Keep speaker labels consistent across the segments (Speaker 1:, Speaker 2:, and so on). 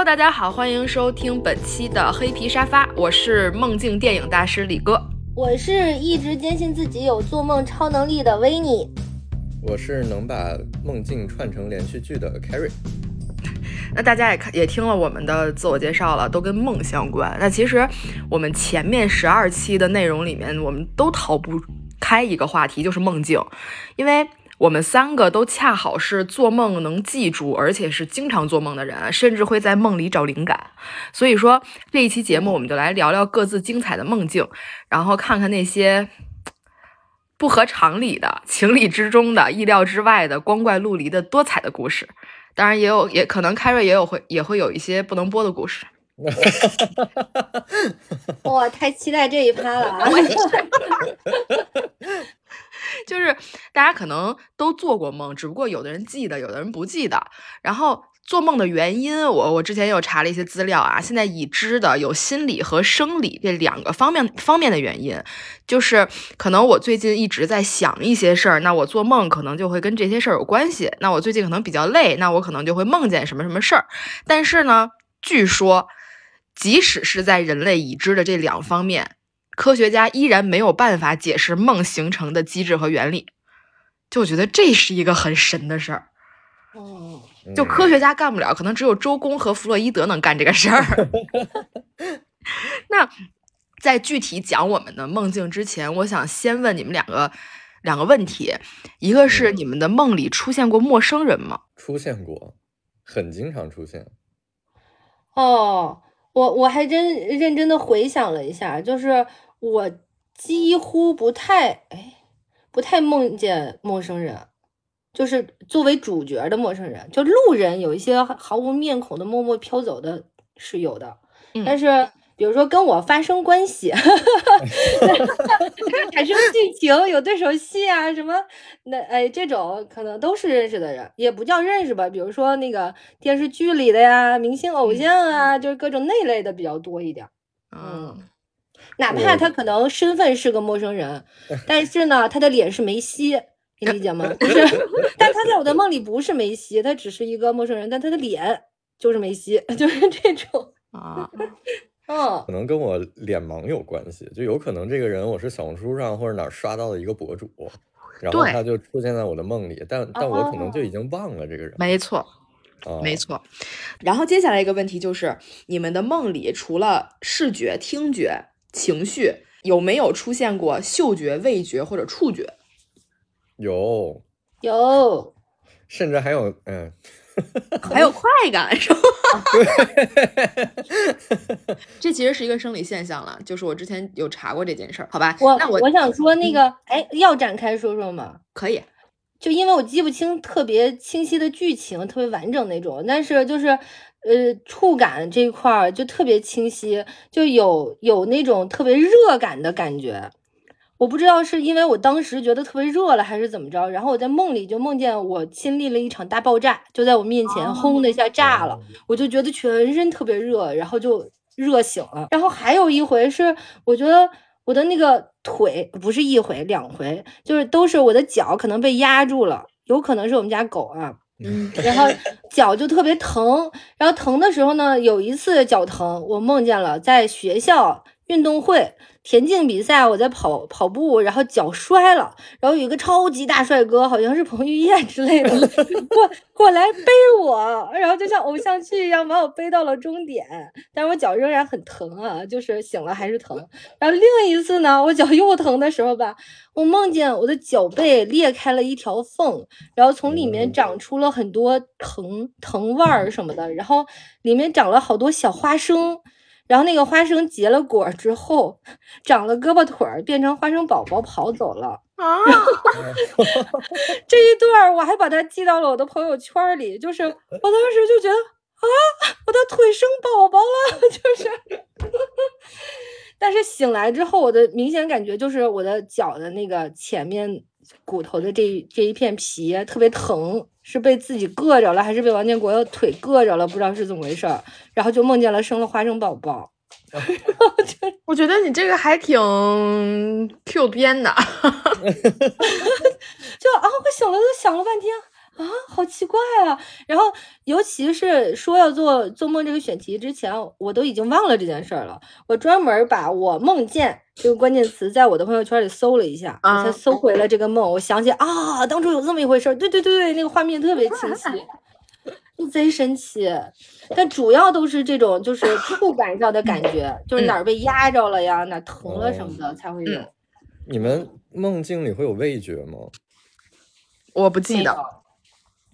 Speaker 1: Hello，大家好，欢迎收听本期的黑皮沙发，我是梦境电影大师李哥，
Speaker 2: 我是一直坚信自己有做梦超能力的维尼，
Speaker 3: 我是能把梦境串成连续剧的 Carrie。
Speaker 1: 那大家也看也听了我们的自我介绍了，都跟梦相关。那其实我们前面十二期的内容里面，我们都逃不开一个话题，就是梦境，因为。我们三个都恰好是做梦能记住，而且是经常做梦的人，甚至会在梦里找灵感。所以说这一期节目，我们就来聊聊各自精彩的梦境，然后看看那些不合常理的、情理之中的、意料之外的、光怪陆离的多彩的故事。当然，也有也可能凯瑞也有会也会有一些不能播的故事。
Speaker 2: 哇，太期待这一趴了啊！
Speaker 1: 就是大家可能都做过梦，只不过有的人记得，有的人不记得。然后做梦的原因，我我之前又查了一些资料啊，现在已知的有心理和生理这两个方面方面的原因。就是可能我最近一直在想一些事儿，那我做梦可能就会跟这些事儿有关系。那我最近可能比较累，那我可能就会梦见什么什么事儿。但是呢，据说即使是在人类已知的这两方面。科学家依然没有办法解释梦形成的机制和原理，就我觉得这是一个很神的事儿。
Speaker 2: 哦，
Speaker 1: 就科学家干不了，可能只有周公和弗洛伊德能干这个事儿。那在具体讲我们的梦境之前，我想先问你们两个两个问题：一个是你们的梦里出现过陌生人吗？
Speaker 3: 出现过，很经常出现。
Speaker 2: 哦，我我还真认真的回想了一下，就是。我几乎不太哎，不太梦见陌生人，就是作为主角的陌生人，就路人有一些毫无面孔的默默飘走的是有的，但是比如说跟我发生关系，产生剧情有对手戏啊什么，那哎这种可能都是认识的人，也不叫认识吧，比如说那个电视剧里的呀，明星偶像啊，就是各种那类的比较多一点，嗯。哪怕他可能身份是个陌生人，但是呢，他的脸是梅西，你理解吗？不是，但他在我的梦里不是梅西，他只是一个陌生人，但他的脸就是梅西，就是这种
Speaker 1: 啊。
Speaker 2: 嗯，
Speaker 3: 可能跟我脸盲有关系，就有可能这个人我是小红书上或者哪儿刷到的一个博主，然后他就出现在我的梦里，但但我可能就已经忘了这个人。
Speaker 1: 没错，没错。然后接下来一个问题就是，你们的梦里除了视觉、听觉。情绪有没有出现过嗅觉、味觉或者触觉？
Speaker 3: 有，
Speaker 2: 有，
Speaker 3: 甚至还有，嗯，
Speaker 1: 还有快感，是吗？这其实是一个生理现象了，就是我之前有查过这件事儿，好吧？
Speaker 2: 我
Speaker 1: 那我
Speaker 2: 我想说那个，哎，要展开说说吗？
Speaker 1: 可以，
Speaker 2: 就因为我记不清特别清晰的剧情，特别完整那种，但是就是。呃，触感这一块儿就特别清晰，就有有那种特别热感的感觉。我不知道是因为我当时觉得特别热了，还是怎么着。然后我在梦里就梦见我亲历了一场大爆炸，就在我面前轰的一下炸了，我就觉得全身特别热，然后就热醒了。然后还有一回是，我觉得我的那个腿不是一回两回，就是都是我的脚可能被压住了，有可能是我们家狗啊。嗯，然后脚就特别疼，然后疼的时候呢，有一次脚疼，我梦见了在学校运动会。田径比赛，我在跑跑步，然后脚摔了，然后有一个超级大帅哥，好像是彭于晏之类的，过 过来背我，然后就像偶像剧一样把我背到了终点，但是我脚仍然很疼啊，就是醒了还是疼。然后另一次呢，我脚又疼的时候吧，我梦见我的脚背裂开了一条缝，然后从里面长出了很多藤藤蔓儿什么的，然后里面长了好多小花生。然后那个花生结了果之后，长了胳膊腿儿，变成花生宝宝跑走了啊！这一段我还把它记到了我的朋友圈里，就是我当时就觉得啊，我的腿生宝宝了，就是。但是醒来之后，我的明显感觉就是我的脚的那个前面骨头的这这一片皮特别疼。是被自己硌着了，还是被王建国的腿硌着了？不知道是怎么回事儿，然后就梦见了生了花生宝宝。
Speaker 1: 我觉得你这个还挺 Q 编的，就
Speaker 2: 啊，我醒了都想了半天啊，好奇怪啊！然后，尤其是说要做做梦这个选题之前，我都已经忘了这件事儿了。我专门把我梦见这个关键词在我的朋友圈里搜了一下，我才搜回了这个梦。我想起啊，当初有这么一回事儿，对对对对，那个画面特别清晰，贼神奇。但主要都是这种就是触感上的感觉，就是哪儿被压着了呀，哪疼了什么的才会有。
Speaker 3: 你们梦境里会有味觉吗？
Speaker 1: 我不记得。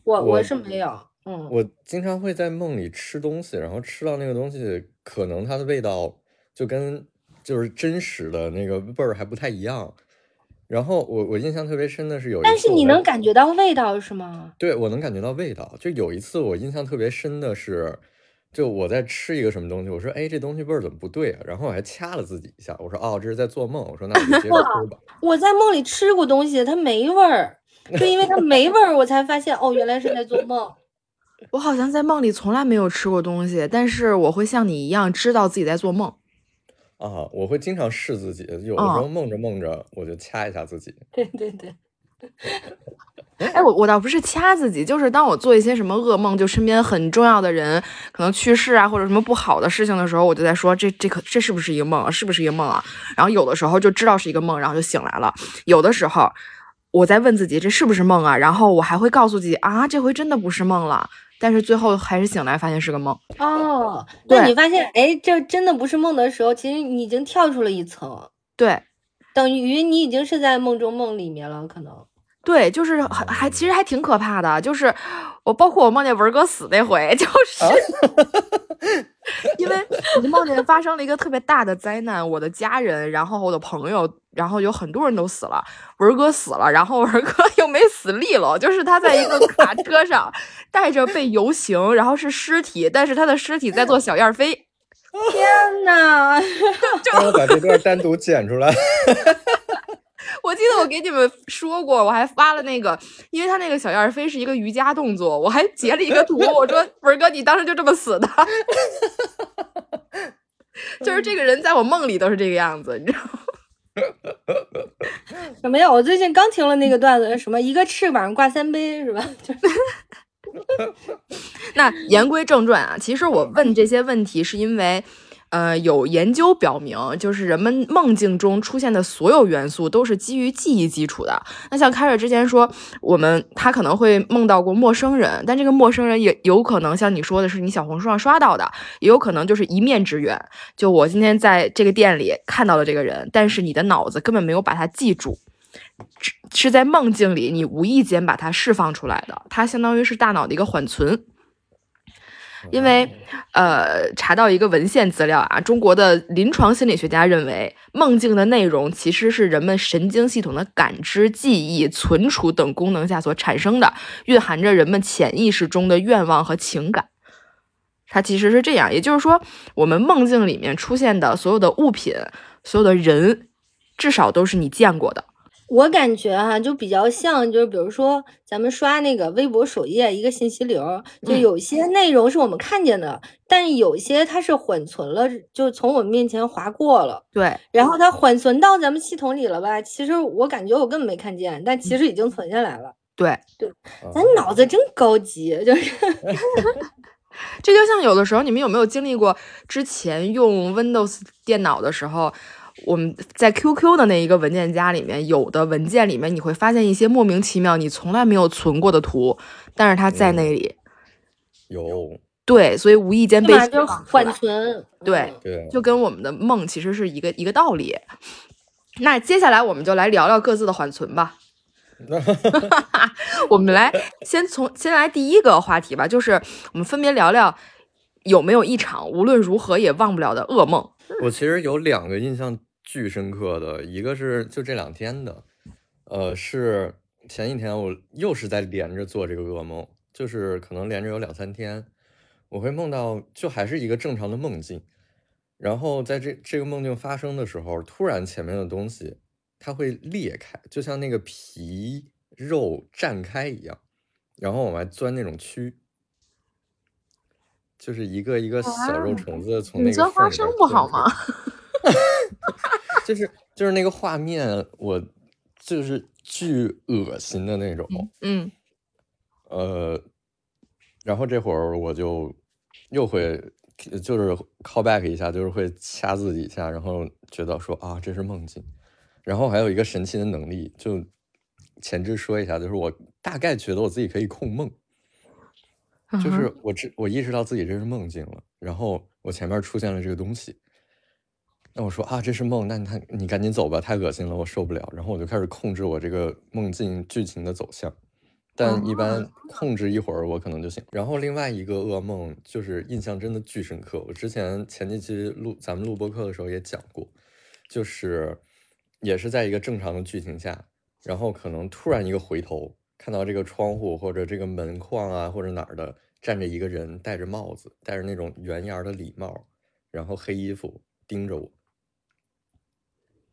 Speaker 2: 我我是没有，嗯，
Speaker 3: 我经常会在梦里吃东西，然后吃到那个东西，可能它的味道就跟就是真实的那个味儿还不太一样。然后我我印象特别深的是有，
Speaker 2: 但是你能感觉到味道是吗？
Speaker 3: 对，我能感觉到味道。就有一次我印象特别深的是，就我在吃一个什么东西，我说哎这东西味儿怎么不对啊？然后我还掐了自己一下，我说哦这是在做梦。我说那我就接着吃吧。
Speaker 2: 我在梦里吃过东西，它没味儿。就因为它没味儿，我才发现哦，原来是在做梦。
Speaker 1: 我好像在梦里从来没有吃过东西，但是我会像你一样知道自己在做梦。
Speaker 3: 啊，我会经常试自己，有的时候梦着梦着我就掐一下自己。
Speaker 2: 对对对。
Speaker 1: 哎，我我倒不是掐自己，就是当我做一些什么噩梦，就身边很重要的人可能去世啊，或者什么不好的事情的时候，我就在说这这可这是不是一个梦啊？是不是一个梦啊？然后有的时候就知道是一个梦，然后就醒来了。有的时候。我在问自己这是不是梦啊？然后我还会告诉自己啊，这回真的不是梦了。但是最后还是醒来发现是个梦。
Speaker 2: 哦，那你发现哎，这真的不是梦的时候，其实你已经跳出了一层。
Speaker 1: 对，
Speaker 2: 等于你已经是在梦中梦里面了，可能。
Speaker 1: 对，就是还还其实还挺可怕的，就是我包括我梦见文哥死那回，就是因为我梦见发生了一个特别大的灾难，我的家人，然后我的朋友，然后有很多人都死了，文哥死了，然后文哥 又没死利落，就是他在一个卡车上带着被游行，然后是尸体，但是他的尸体在做小燕飞。
Speaker 2: 天呐，
Speaker 3: 就把这段单独剪出来。
Speaker 1: 我记得我给你们说过，我还发了那个，因为他那个小燕飞是一个瑜伽动作，我还截了一个图，我说文哥，你当时就这么死的，就是这个人在我梦里都是这个样子，你知道吗？
Speaker 2: 什么呀？我最近刚听了那个段子，什么一个翅膀挂三杯是吧？
Speaker 1: 那言归正传啊，其实我问这些问题是因为。呃，有研究表明，就是人们梦境中出现的所有元素都是基于记忆基础的。那像凯瑞之前说，我们他可能会梦到过陌生人，但这个陌生人也有可能像你说的是你小红书上刷到的，也有可能就是一面之缘。就我今天在这个店里看到了这个人，但是你的脑子根本没有把他记住，是在梦境里你无意间把它释放出来的，它相当于是大脑的一个缓存。因为，呃，查到一个文献资料啊，中国的临床心理学家认为，梦境的内容其实是人们神经系统的感知、记忆、存储等功能下所产生的，蕴含着人们潜意识中的愿望和情感。它其实是这样，也就是说，我们梦境里面出现的所有的物品、所有的人，至少都是你见过的。
Speaker 2: 我感觉哈，就比较像，就是比如说咱们刷那个微博首页一个信息流，就有些内容是我们看见的，但有些它是缓存了，就从我们面前划过了。
Speaker 1: 对，
Speaker 2: 然后它缓存到咱们系统里了吧？其实我感觉我根本没看见，但其实已经存下来了。
Speaker 1: 对
Speaker 2: 对，咱脑子真高级，就是。
Speaker 1: 这就像有的时候，你们有没有经历过之前用 Windows 电脑的时候？我们在 QQ 的那一个文件夹里面，有的文件里面你会发现一些莫名其妙、你从来没有存过的图，但是它在那里。
Speaker 3: 有。
Speaker 1: 对，所以无意间被
Speaker 2: 缓存。
Speaker 1: 对对，就跟我们的梦其实是一个一个道理。那接下来我们就来聊聊各自的缓存吧。我们来先从先来第一个话题吧，就是我们分别聊聊有没有一场无论如何也忘不了的噩梦。
Speaker 3: 我其实有两个印象巨深刻的，一个是就这两天的，呃，是前几天我又是在连着做这个噩梦，就是可能连着有两三天，我会梦到就还是一个正常的梦境，然后在这这个梦境发生的时候，突然前面的东西它会裂开，就像那个皮肉绽开一样，然后往外钻那种蛆。就是一个一个小肉虫子从那个
Speaker 1: 钻花生不好吗？
Speaker 3: 就是就是那个画面，我就是巨恶心的那种。
Speaker 1: 嗯，
Speaker 3: 呃，然后这会儿我就又会就是 call back 一下，就是会掐自己一下，然后觉得说啊这是梦境。然后还有一个神奇的能力，就前置说一下，就是我大概觉得我自己可以控梦，就是我知我意识到自己这是梦境了，然后我前面出现了这个东西，那我说啊这是梦，那他你赶紧走吧，太恶心了，我受不了。然后我就开始控制我这个梦境剧情的走向，但一般控制一会儿我可能就醒。然后另外一个噩梦就是印象真的巨深刻，我之前前几期录咱们录播课的时候也讲过，就是也是在一个正常的剧情下，然后可能突然一个回头，看到这个窗户或者这个门框啊或者哪儿的站着一个人，戴着帽子，戴着那种圆檐的礼帽，然后黑衣服盯着我。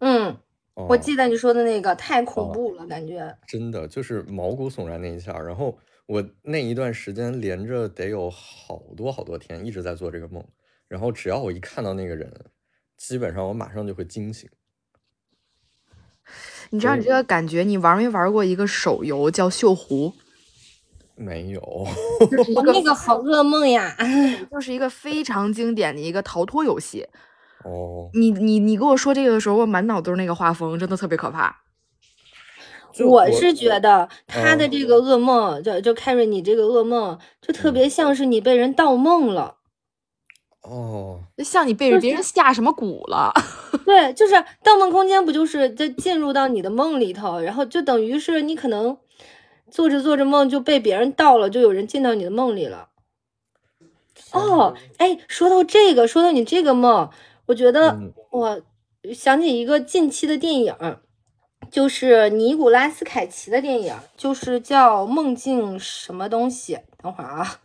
Speaker 2: 嗯，
Speaker 3: 哦、
Speaker 2: 我记得你说的那个太恐怖了，感觉
Speaker 3: 真的就是毛骨悚然那一下，然后我那一段时间连着得有好多好多天一直在做这个梦，然后只要我一看到那个人，基本上我马上就会惊醒。
Speaker 1: 你知道你这个感觉，你玩没玩过一个手游叫《锈湖》？
Speaker 3: 没有，
Speaker 2: 我 那个好噩梦呀，
Speaker 1: 就是一个非常经典的一个逃脱游戏。
Speaker 3: 哦，
Speaker 1: 你你你跟我说这个的时候，我满脑都是那个画风，真的特别可怕。
Speaker 2: 我是觉得他的这个噩梦，就就 carry 你这个噩梦，就特别像是你被人盗梦了。
Speaker 3: 哦，
Speaker 1: 就像你被别人下什么蛊了。
Speaker 2: 对，就是《盗梦空间》，不就是在进入到你的梦里头，然后就等于是你可能做着做着梦就被别人盗了，就有人进到你的梦里了。哦，哎，说到这个，说到你这个梦。我觉得我想起一个近期的电影，就是尼古拉斯凯奇的电影，就是叫《梦境什么东西》。等会儿啊，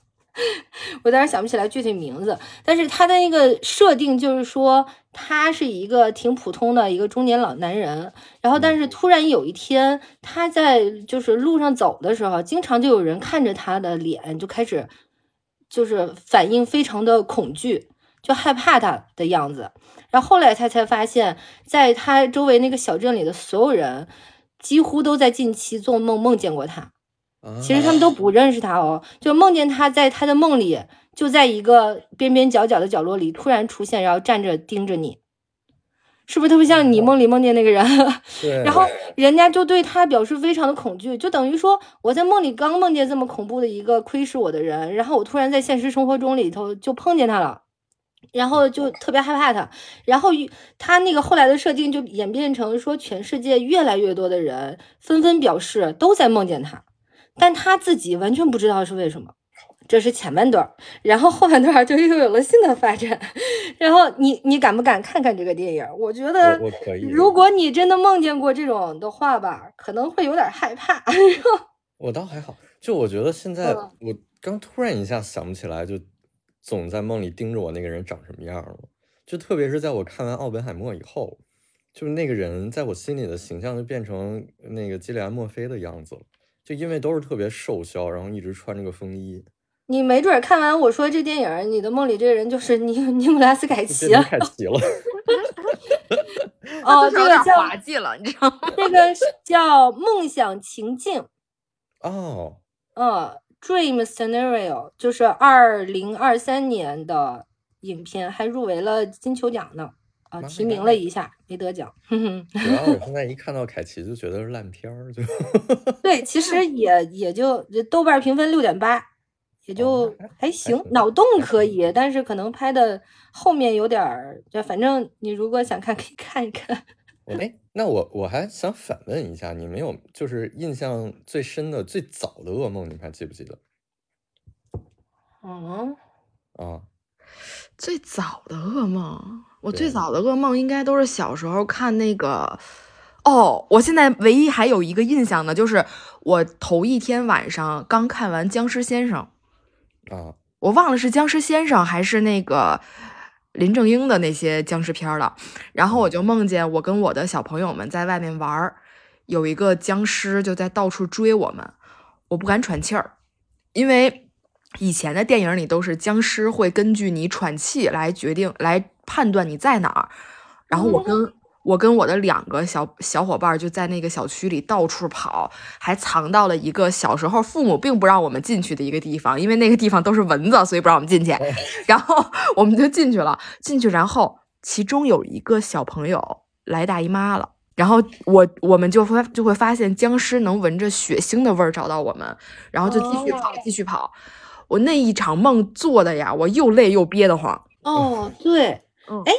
Speaker 2: 我当时想不起来具体名字，但是他的那个设定就是说，他是一个挺普通的一个中年老男人，然后但是突然有一天，他在就是路上走的时候，经常就有人看着他的脸就开始就是反应非常的恐惧。就害怕他的样子，然后后来他才发现，在他周围那个小镇里的所有人，几乎都在近期做梦梦见过他。其实他们都不认识他哦，就梦见他在他的梦里，就在一个边边角角的角落里突然出现，然后站着盯着你，是不是特别像你梦里梦见那个人？然后人家就对他表示非常的恐惧，就等于说我在梦里刚梦见这么恐怖的一个窥视我的人，然后我突然在现实生活中里头就碰见他了。然后就特别害怕他，然后他那个后来的设定就演变成说，全世界越来越多的人纷纷表示都在梦见他，但他自己完全不知道是为什么。这是前半段，然后后半段就又有了新的发展。然后你你敢不敢看看这个电影？我觉得
Speaker 3: 我可以。
Speaker 2: 如果你真的梦见过这种的话吧，可能会有点害怕。
Speaker 3: 我倒还好，就我觉得现在我刚突然一下想不起来就。总在梦里盯着我那个人长什么样了？就特别是在我看完《奥本海默》以后，就是那个人在我心里的形象就变成那个基里安·墨菲的样子了。就因为都是特别瘦削，然后一直穿着个风衣。
Speaker 2: 你没准看完我说这电影，你的梦里这个人就是尼 尼古拉斯凯奇了。
Speaker 3: 凯奇了。
Speaker 2: 哦，这个叫
Speaker 1: 滑稽了，你知道吗？
Speaker 2: 这个叫梦想情境。
Speaker 3: 哦。
Speaker 2: 嗯。Dream Scenario 就是二零二三年的影片，还入围了金球奖呢，啊，提名了一下，没得奖。主
Speaker 3: 要我 现在一看到凯奇就觉得是烂片儿，就
Speaker 2: 对，其实也也就豆瓣评分六点八，也就还行，脑洞可以，但是可能拍的后面有点儿，就反正你如果想看，可以看一看。
Speaker 3: 哎，那我我还想反问一下，你没有就是印象最深的最早的噩梦，你还记不记得？
Speaker 2: 嗯，
Speaker 3: 啊，
Speaker 1: 最早的噩梦，我最早的噩梦应该都是小时候看那个。哦，我现在唯一还有一个印象的，就是我头一天晚上刚看完《僵尸先生》
Speaker 3: 啊，
Speaker 1: 我忘了是《僵尸先生》还是那个。林正英的那些僵尸片了，然后我就梦见我跟我的小朋友们在外面玩儿，有一个僵尸就在到处追我们，我不敢喘气儿，因为以前的电影里都是僵尸会根据你喘气来决定来判断你在哪儿，然后我跟我跟我的两个小小伙伴就在那个小区里到处跑，还藏到了一个小时候父母并不让我们进去的一个地方，因为那个地方都是蚊子，所以不让我们进去。然后我们就进去了，进去，然后其中有一个小朋友来大姨妈了。然后我我们就发就会发现僵尸能闻着血腥的味儿找到我们，然后就继续跑继续跑。我那一场梦做的呀，我又累又憋得慌。
Speaker 2: 哦，对，哎，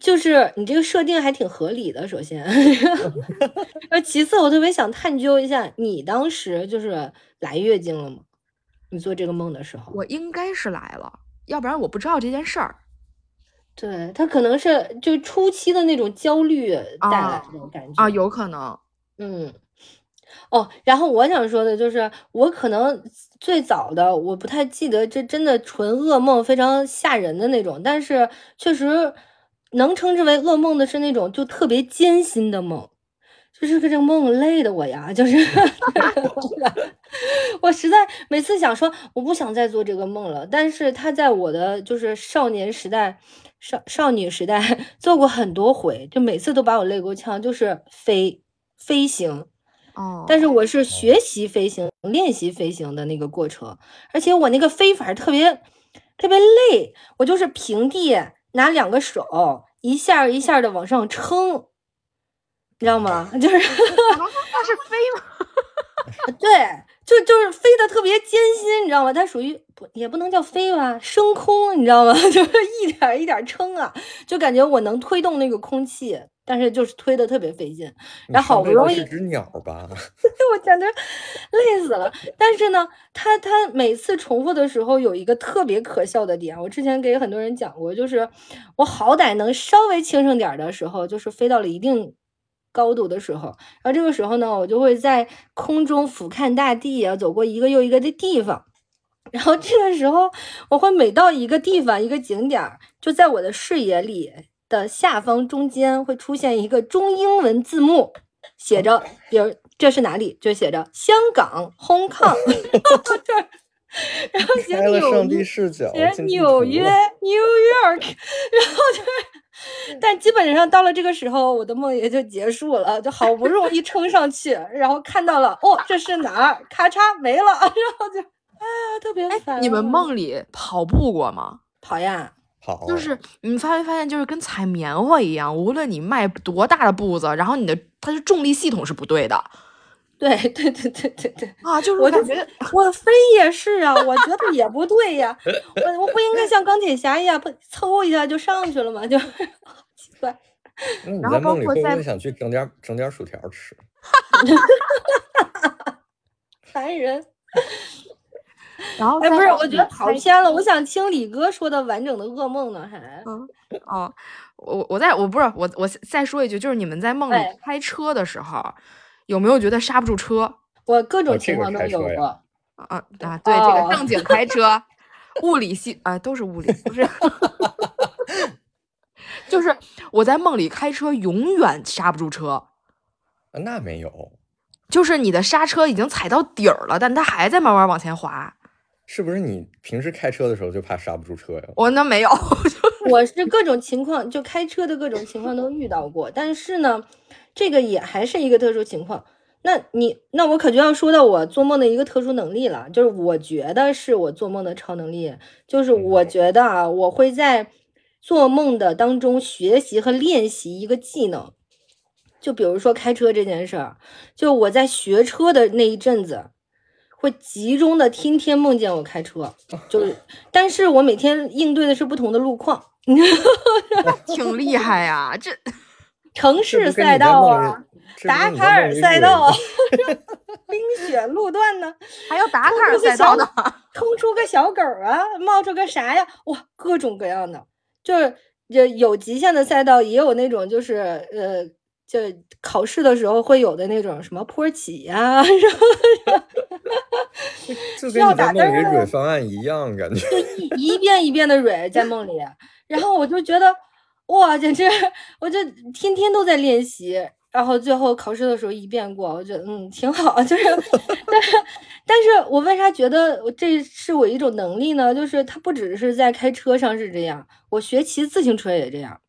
Speaker 2: 就是你这个设定还挺合理的。首先，呃，其次我特别想探究一下，你当时就是来月经了吗？你做这个梦的时候，
Speaker 1: 我应该是来了，要不然我不知道这件事儿。
Speaker 2: 对他可能是就初期的那种焦虑带来的那种感觉
Speaker 1: 啊，有可能，
Speaker 2: 嗯，哦，然后我想说的就是，我可能最早的我不太记得，这真的纯噩梦，非常吓人的那种，但是确实能称之为噩梦的是那种就特别艰辛的梦，就是这个梦累的我呀，就是 我实在每次想说我不想再做这个梦了，但是他在我的就是少年时代。少少女时代做过很多回，就每次都把我累够呛，就是飞飞行，
Speaker 1: 哦，
Speaker 2: 但是我是学习飞行、练习飞行的那个过程，而且我那个飞法特别特别累，我就是平地拿两个手一下一下的往上撑，你知道吗？就是那
Speaker 1: 是飞吗？
Speaker 2: 对。就就是飞的特别艰辛，你知道吗？它属于不也不能叫飞吧，升空，你知道吗？就是一点一点撑啊，就感觉我能推动那个空气，但是就是推的特别费劲。然后好不容易
Speaker 3: 是只鸟吧？
Speaker 2: 我简直累死了。但是呢，它它每次重复的时候有一个特别可笑的点，我之前给很多人讲过，就是我好歹能稍微轻省点的时候，就是飞到了一定。高度的时候，然后这个时候呢，我就会在空中俯瞰大地啊，走过一个又一个的地方，然后这个时候，我会每到一个地方一个景点，就在我的视野里的下方中间会出现一个中英文字幕，写着，比如这是哪里，就写着香港 Hong Kong，然后写纽约，写纽约 New York，然后就。但基本上到了这个时候，我的梦也就结束了，就好不容易撑上去，然后看到了，哦，这是哪儿？咔嚓没了，然后就，哎呀，特别烦。
Speaker 1: 你们梦里跑步过吗？
Speaker 2: 跑呀，
Speaker 3: 跑。
Speaker 1: 就是你发没发现，就是跟踩棉花一样，无论你迈多大的步子，然后你的它的重力系统是不对的。
Speaker 2: 对对对对对对
Speaker 1: 啊！就是
Speaker 2: 我
Speaker 1: 感觉
Speaker 2: 我飞也是啊，我觉得也不对呀，我我不应该像钢铁侠一样，不嗖一下就上去了吗？就奇怪。
Speaker 3: 然后包括在想去整点整点薯条吃，
Speaker 2: 烦人。
Speaker 1: 然后
Speaker 2: 哎，不是，我觉得跑偏了。我想听李哥说的完整的噩梦呢，还
Speaker 1: 嗯哦，我我在我不是我我再说一句，就是你们在梦里开车的时候。有没有觉得刹不住车？
Speaker 2: 我各种情况都有过
Speaker 1: 啊啊！对，这个正经开车，物理系啊，都是物理，不是，就是我在梦里开车永远刹不住车。
Speaker 3: 那没有，
Speaker 1: 就是你的刹车已经踩到底儿了，但它还在慢慢往前滑。
Speaker 3: 是不是你平时开车的时候就怕刹不住车呀？
Speaker 1: 我那没有，
Speaker 2: 我是各种情况，就开车的各种情况都遇到过，但是呢。这个也还是一个特殊情况，那你那我可就要说到我做梦的一个特殊能力了，就是我觉得是我做梦的超能力，就是我觉得啊，我会在做梦的当中学习和练习一个技能，就比如说开车这件事儿，就我在学车的那一阵子，会集中的天天梦见我开车，就是，但是我每天应对的是不同的路况，
Speaker 1: 挺厉害呀，这。
Speaker 2: 城市赛道啊，达喀尔赛道啊，冰雪路段呢，
Speaker 1: 还有达喀尔赛道呢，
Speaker 2: 冲出个小狗啊，冒出个啥呀？哇，各种各样的，就是有有极限的赛道，也有那种就是呃，就考试的时候会有的那种什么坡起呀，什么，
Speaker 3: 就跟你在梦里蕊方案一样，感觉
Speaker 2: 就一一遍一遍的蕊在梦里，然后我就觉得。哇，简直！我就天天都在练习，然后最后考试的时候一遍过，我觉得嗯挺好。就是，但是，但是我为啥觉得这是我一种能力呢？就是它不只是在开车上是这样，我学骑自行车也这样。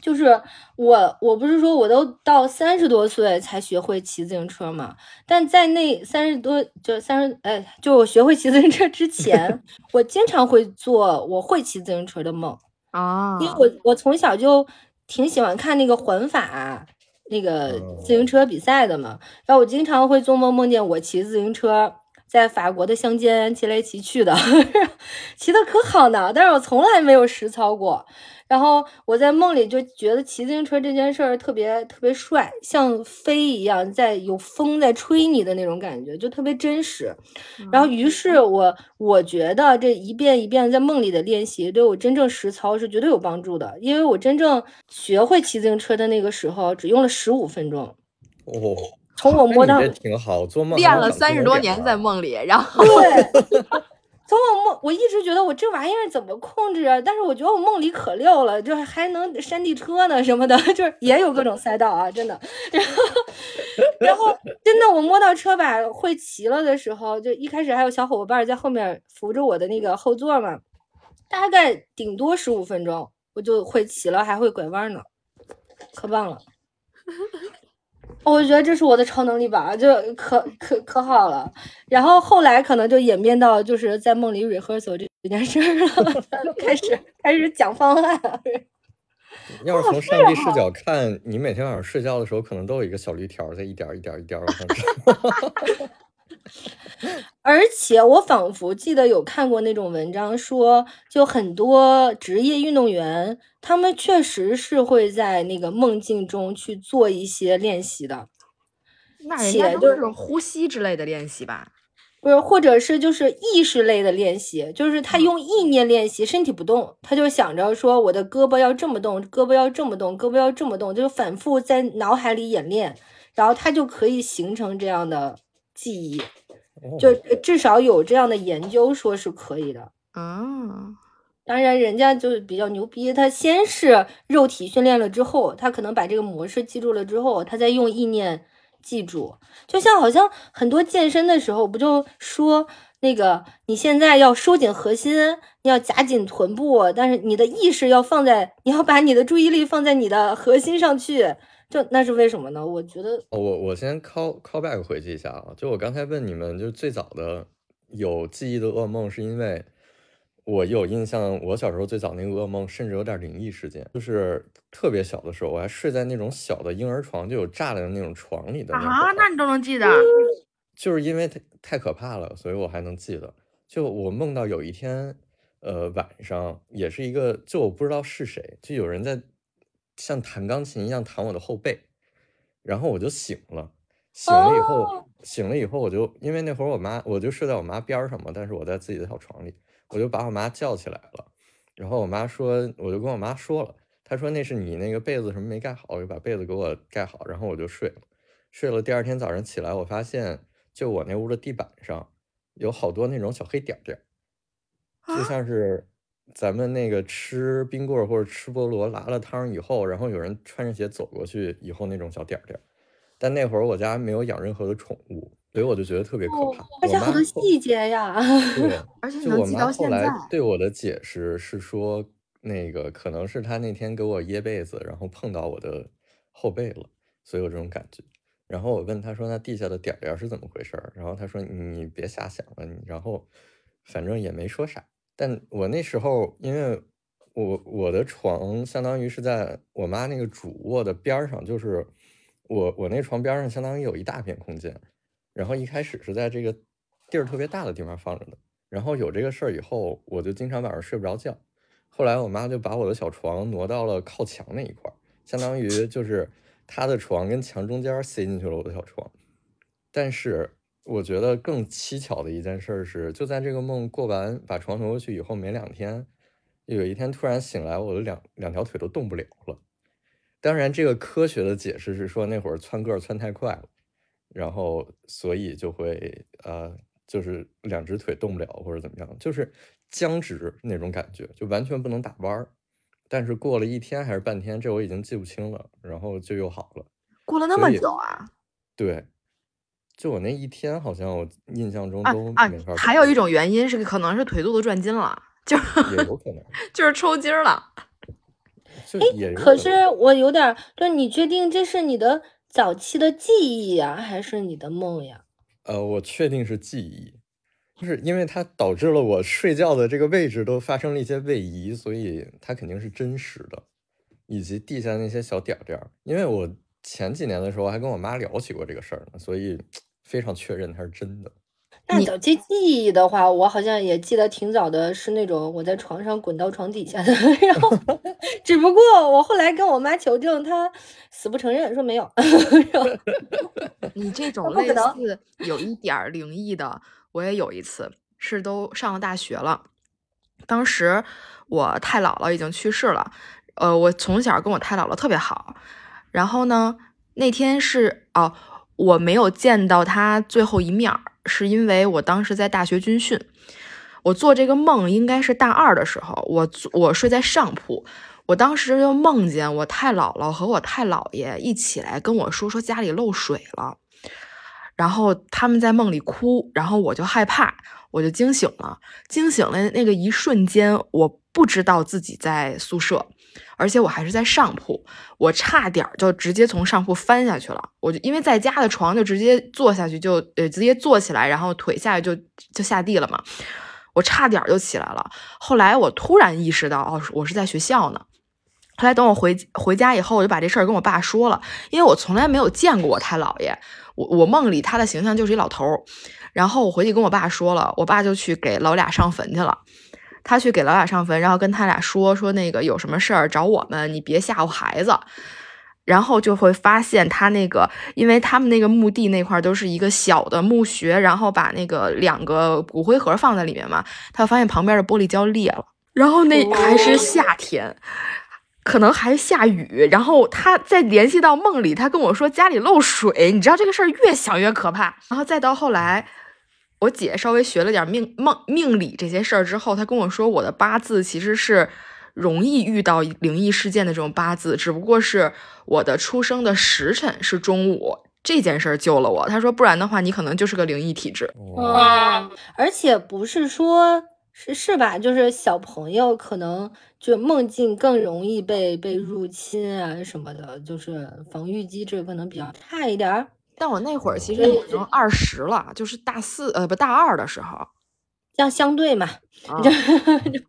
Speaker 2: 就是我，我不是说我都到三十多岁才学会骑自行车嘛？但在那三十多就三十哎，就我学会骑自行车之前，我经常会做我会骑自行车的梦
Speaker 1: 啊，
Speaker 2: 因为我我从小就挺喜欢看那个环法那个自行车比赛的嘛，然后我经常会做梦梦见我骑自行车在法国的乡间骑来骑去的，骑的可好呢，但是我从来没有实操过。然后我在梦里就觉得骑自行车这件事儿特别特别帅，像飞一样，在有风在吹你的那种感觉，就特别真实。然后于是我我觉得这一遍一遍在梦里的练习，对我真正实操是绝对有帮助的。因为我真正学会骑自行车的那个时候，只用了十五分钟。
Speaker 3: 哦，
Speaker 2: 从我摸到
Speaker 3: 挺好，做梦
Speaker 1: 练了三十多年在梦里，然后
Speaker 2: 对。从我梦，我一直觉得我这玩意儿怎么控制啊？但是我觉得我梦里可溜了，就还能山地车呢什么的，就是也有各种赛道啊，真的。然后，然后真的我摸到车把会骑了的时候，就一开始还有小伙伴在后面扶着我的那个后座嘛，大概顶多十五分钟我就会骑了，还会拐弯呢，可棒了。我觉得这是我的超能力吧，就可可可好了。然后后来可能就演变到就是在梦里 rehearsal 这这件事儿了，开始开始讲方案。
Speaker 3: 要是从上帝视角看，你每天晚上睡觉的时候，可能都有一个小绿条在一点一点一点往上
Speaker 2: 升。而且我仿佛记得有看过那种文章，说就很多职业运动员，他们确实是会在那个梦境中去做一些练习的。
Speaker 1: 那人家都是呼吸之类的练习吧？
Speaker 2: 不是，或者是就是意识类的练习，就是他用意念练习，身体不动，他就想着说我的胳膊要这么动，胳膊要这么动，胳膊要这么动，就反复在脑海里演练，然后他就可以形成这样的记忆。就至少有这样的研究说是可以的
Speaker 1: 啊，
Speaker 2: 当然人家就是比较牛逼，他先是肉体训练了之后，他可能把这个模式记住了之后，他再用意念记住。就像好像很多健身的时候，不就说那个你现在要收紧核心，你要夹紧臀部，但是你的意识要放在，你要把你的注意力放在你的核心上去。就那是为什么呢？我觉得，
Speaker 3: 我我先 call call back 回去一下啊。就我刚才问你们，就最早的有记忆的噩梦，是因为我有印象，我小时候最早那个噩梦，甚至有点灵异事件，就是特别小的时候，我还睡在那种小的婴儿床，就有栅栏的那种床里的
Speaker 1: 啊，那你都能记得？
Speaker 3: 就是因为太太可怕了，所以我还能记得。就我梦到有一天，呃，晚上也是一个，就我不知道是谁，就有人在。像弹钢琴一样弹我的后背，然后我就醒了。醒了以后，醒了以后，我就因为那会儿我妈，我就睡在我妈边上嘛，但是我在自己的小床里，我就把我妈叫起来了。然后我妈说，我就跟我妈说了，她说那是你那个被子什么没盖好，我就把被子给我盖好，然后我就睡了。睡了，第二天早上起来，我发现就我那屋的地板上有好多那种小黑点点，就像是。咱们那个吃冰棍或者吃菠萝拉了汤以后，然后有人穿着鞋走过去以后那种小点点，但那会儿我家没有养任何的宠物，所以我就觉得特别可怕。
Speaker 2: 而且好多细节呀。
Speaker 3: 对，
Speaker 1: 而且
Speaker 3: 就我妈后来对我的解释是说，那个可能是他那天给我掖被子，然后碰到我的后背了，所以有这种感觉。然后我问他说：“那地下的点点是怎么回事？”然后他说：“你别瞎想了。”你然后反正也没说啥。但我那时候，因为我我的床相当于是在我妈那个主卧的边上，就是我我那床边上相当于有一大片空间，然后一开始是在这个地儿特别大的地方放着的，然后有这个事儿以后，我就经常晚上睡不着觉，后来我妈就把我的小床挪到了靠墙那一块，相当于就是她的床跟墙中间塞进去了我的小床，但是。我觉得更蹊跷的一件事是，就在这个梦过完，把床挪过去以后没两天，有一天突然醒来，我的两两条腿都动不了了。当然，这个科学的解释是说那会儿窜个儿窜太快了，然后所以就会呃，就是两只腿动不了或者怎么样，就是僵直那种感觉，就完全不能打弯儿。但是过了一天还是半天，这我已经记不清了，然后就又好了。
Speaker 1: 过了那么久啊？
Speaker 3: 对。就我那一天，好像我印象中都
Speaker 1: 啊，还有一种原因是，可能是腿肚子转筋了，就
Speaker 3: 也有可能
Speaker 1: 就是抽筋了。
Speaker 3: 就也有
Speaker 2: 可
Speaker 3: 能
Speaker 2: 是我有点儿，就你确定这是你的早期的记忆呀，还是你的梦呀？
Speaker 3: 呃，我确定是记忆，就是因为它导致了我睡觉的这个位置都发生了一些位移，所以它肯定是真实的，以及地下那些小点儿点儿。因为我前几年的时候还跟我妈聊起过这个事儿呢，所以非常确认它是真的。
Speaker 2: 那早期记忆的话，我好像也记得挺早的，是那种我在床上滚到床底下的，然后 只不过我后来跟我妈求证，她死不承认，说没有。
Speaker 1: 你这种类似有一点儿灵异的，我也有一次，是都上了大学了。当时我太姥姥已经去世了，呃，我从小跟我太姥姥特别好。然后呢，那天是哦，我没有见到他最后一面，是因为我当时在大学军训。我做这个梦应该是大二的时候，我我睡在上铺，我当时就梦见我太姥姥和我太姥爷一起来跟我说说家里漏水了，然后他们在梦里哭，然后我就害怕，我就惊醒了。惊醒了那个一瞬间，我不知道自己在宿舍，而且我还是在上铺，我差点就直接从上铺翻下去了。我就因为在家的床就直接坐下去就呃直接坐起来，然后腿下去就就下地了嘛。我差点就起来了。后来我突然意识到，哦，我是在学校呢。后来等我回回家以后，我就把这事儿跟我爸说了，因为我从来没有见过我太姥爷，我我梦里他的形象就是一老头儿。然后我回去跟我爸说了，我爸就去给老俩上坟去了。他去给老俩上坟，然后跟他俩说说那个有什么事儿找我们，你别吓唬孩子。然后就会发现他那个，因为他们那个墓地那块儿都是一个小的墓穴，然后把那个两个骨灰盒放在里面嘛，他发现旁边的玻璃胶裂了，然后那还是夏天。可能还下雨，然后他再联系到梦里，他跟我说家里漏水，你知道这个事儿越想越可怕。然后再到后来，我姐稍微学了点命梦命理这些事儿之后，她跟我说我的八字其实是容易遇到灵异事件的这种八字，只不过是我的出生的时辰是中午，这件事儿救了我。她说不然的话，你可能就是个灵异体质。
Speaker 3: 哇，
Speaker 2: 嗯，而且不是说是是吧？就是小朋友可能就梦境更容易被被入侵啊什么的，就是防御机制可能比较差一点儿。
Speaker 1: 但我那会儿其实已经二十了，就是大四呃不大二的时候。
Speaker 2: 这样相对嘛，
Speaker 1: 啊，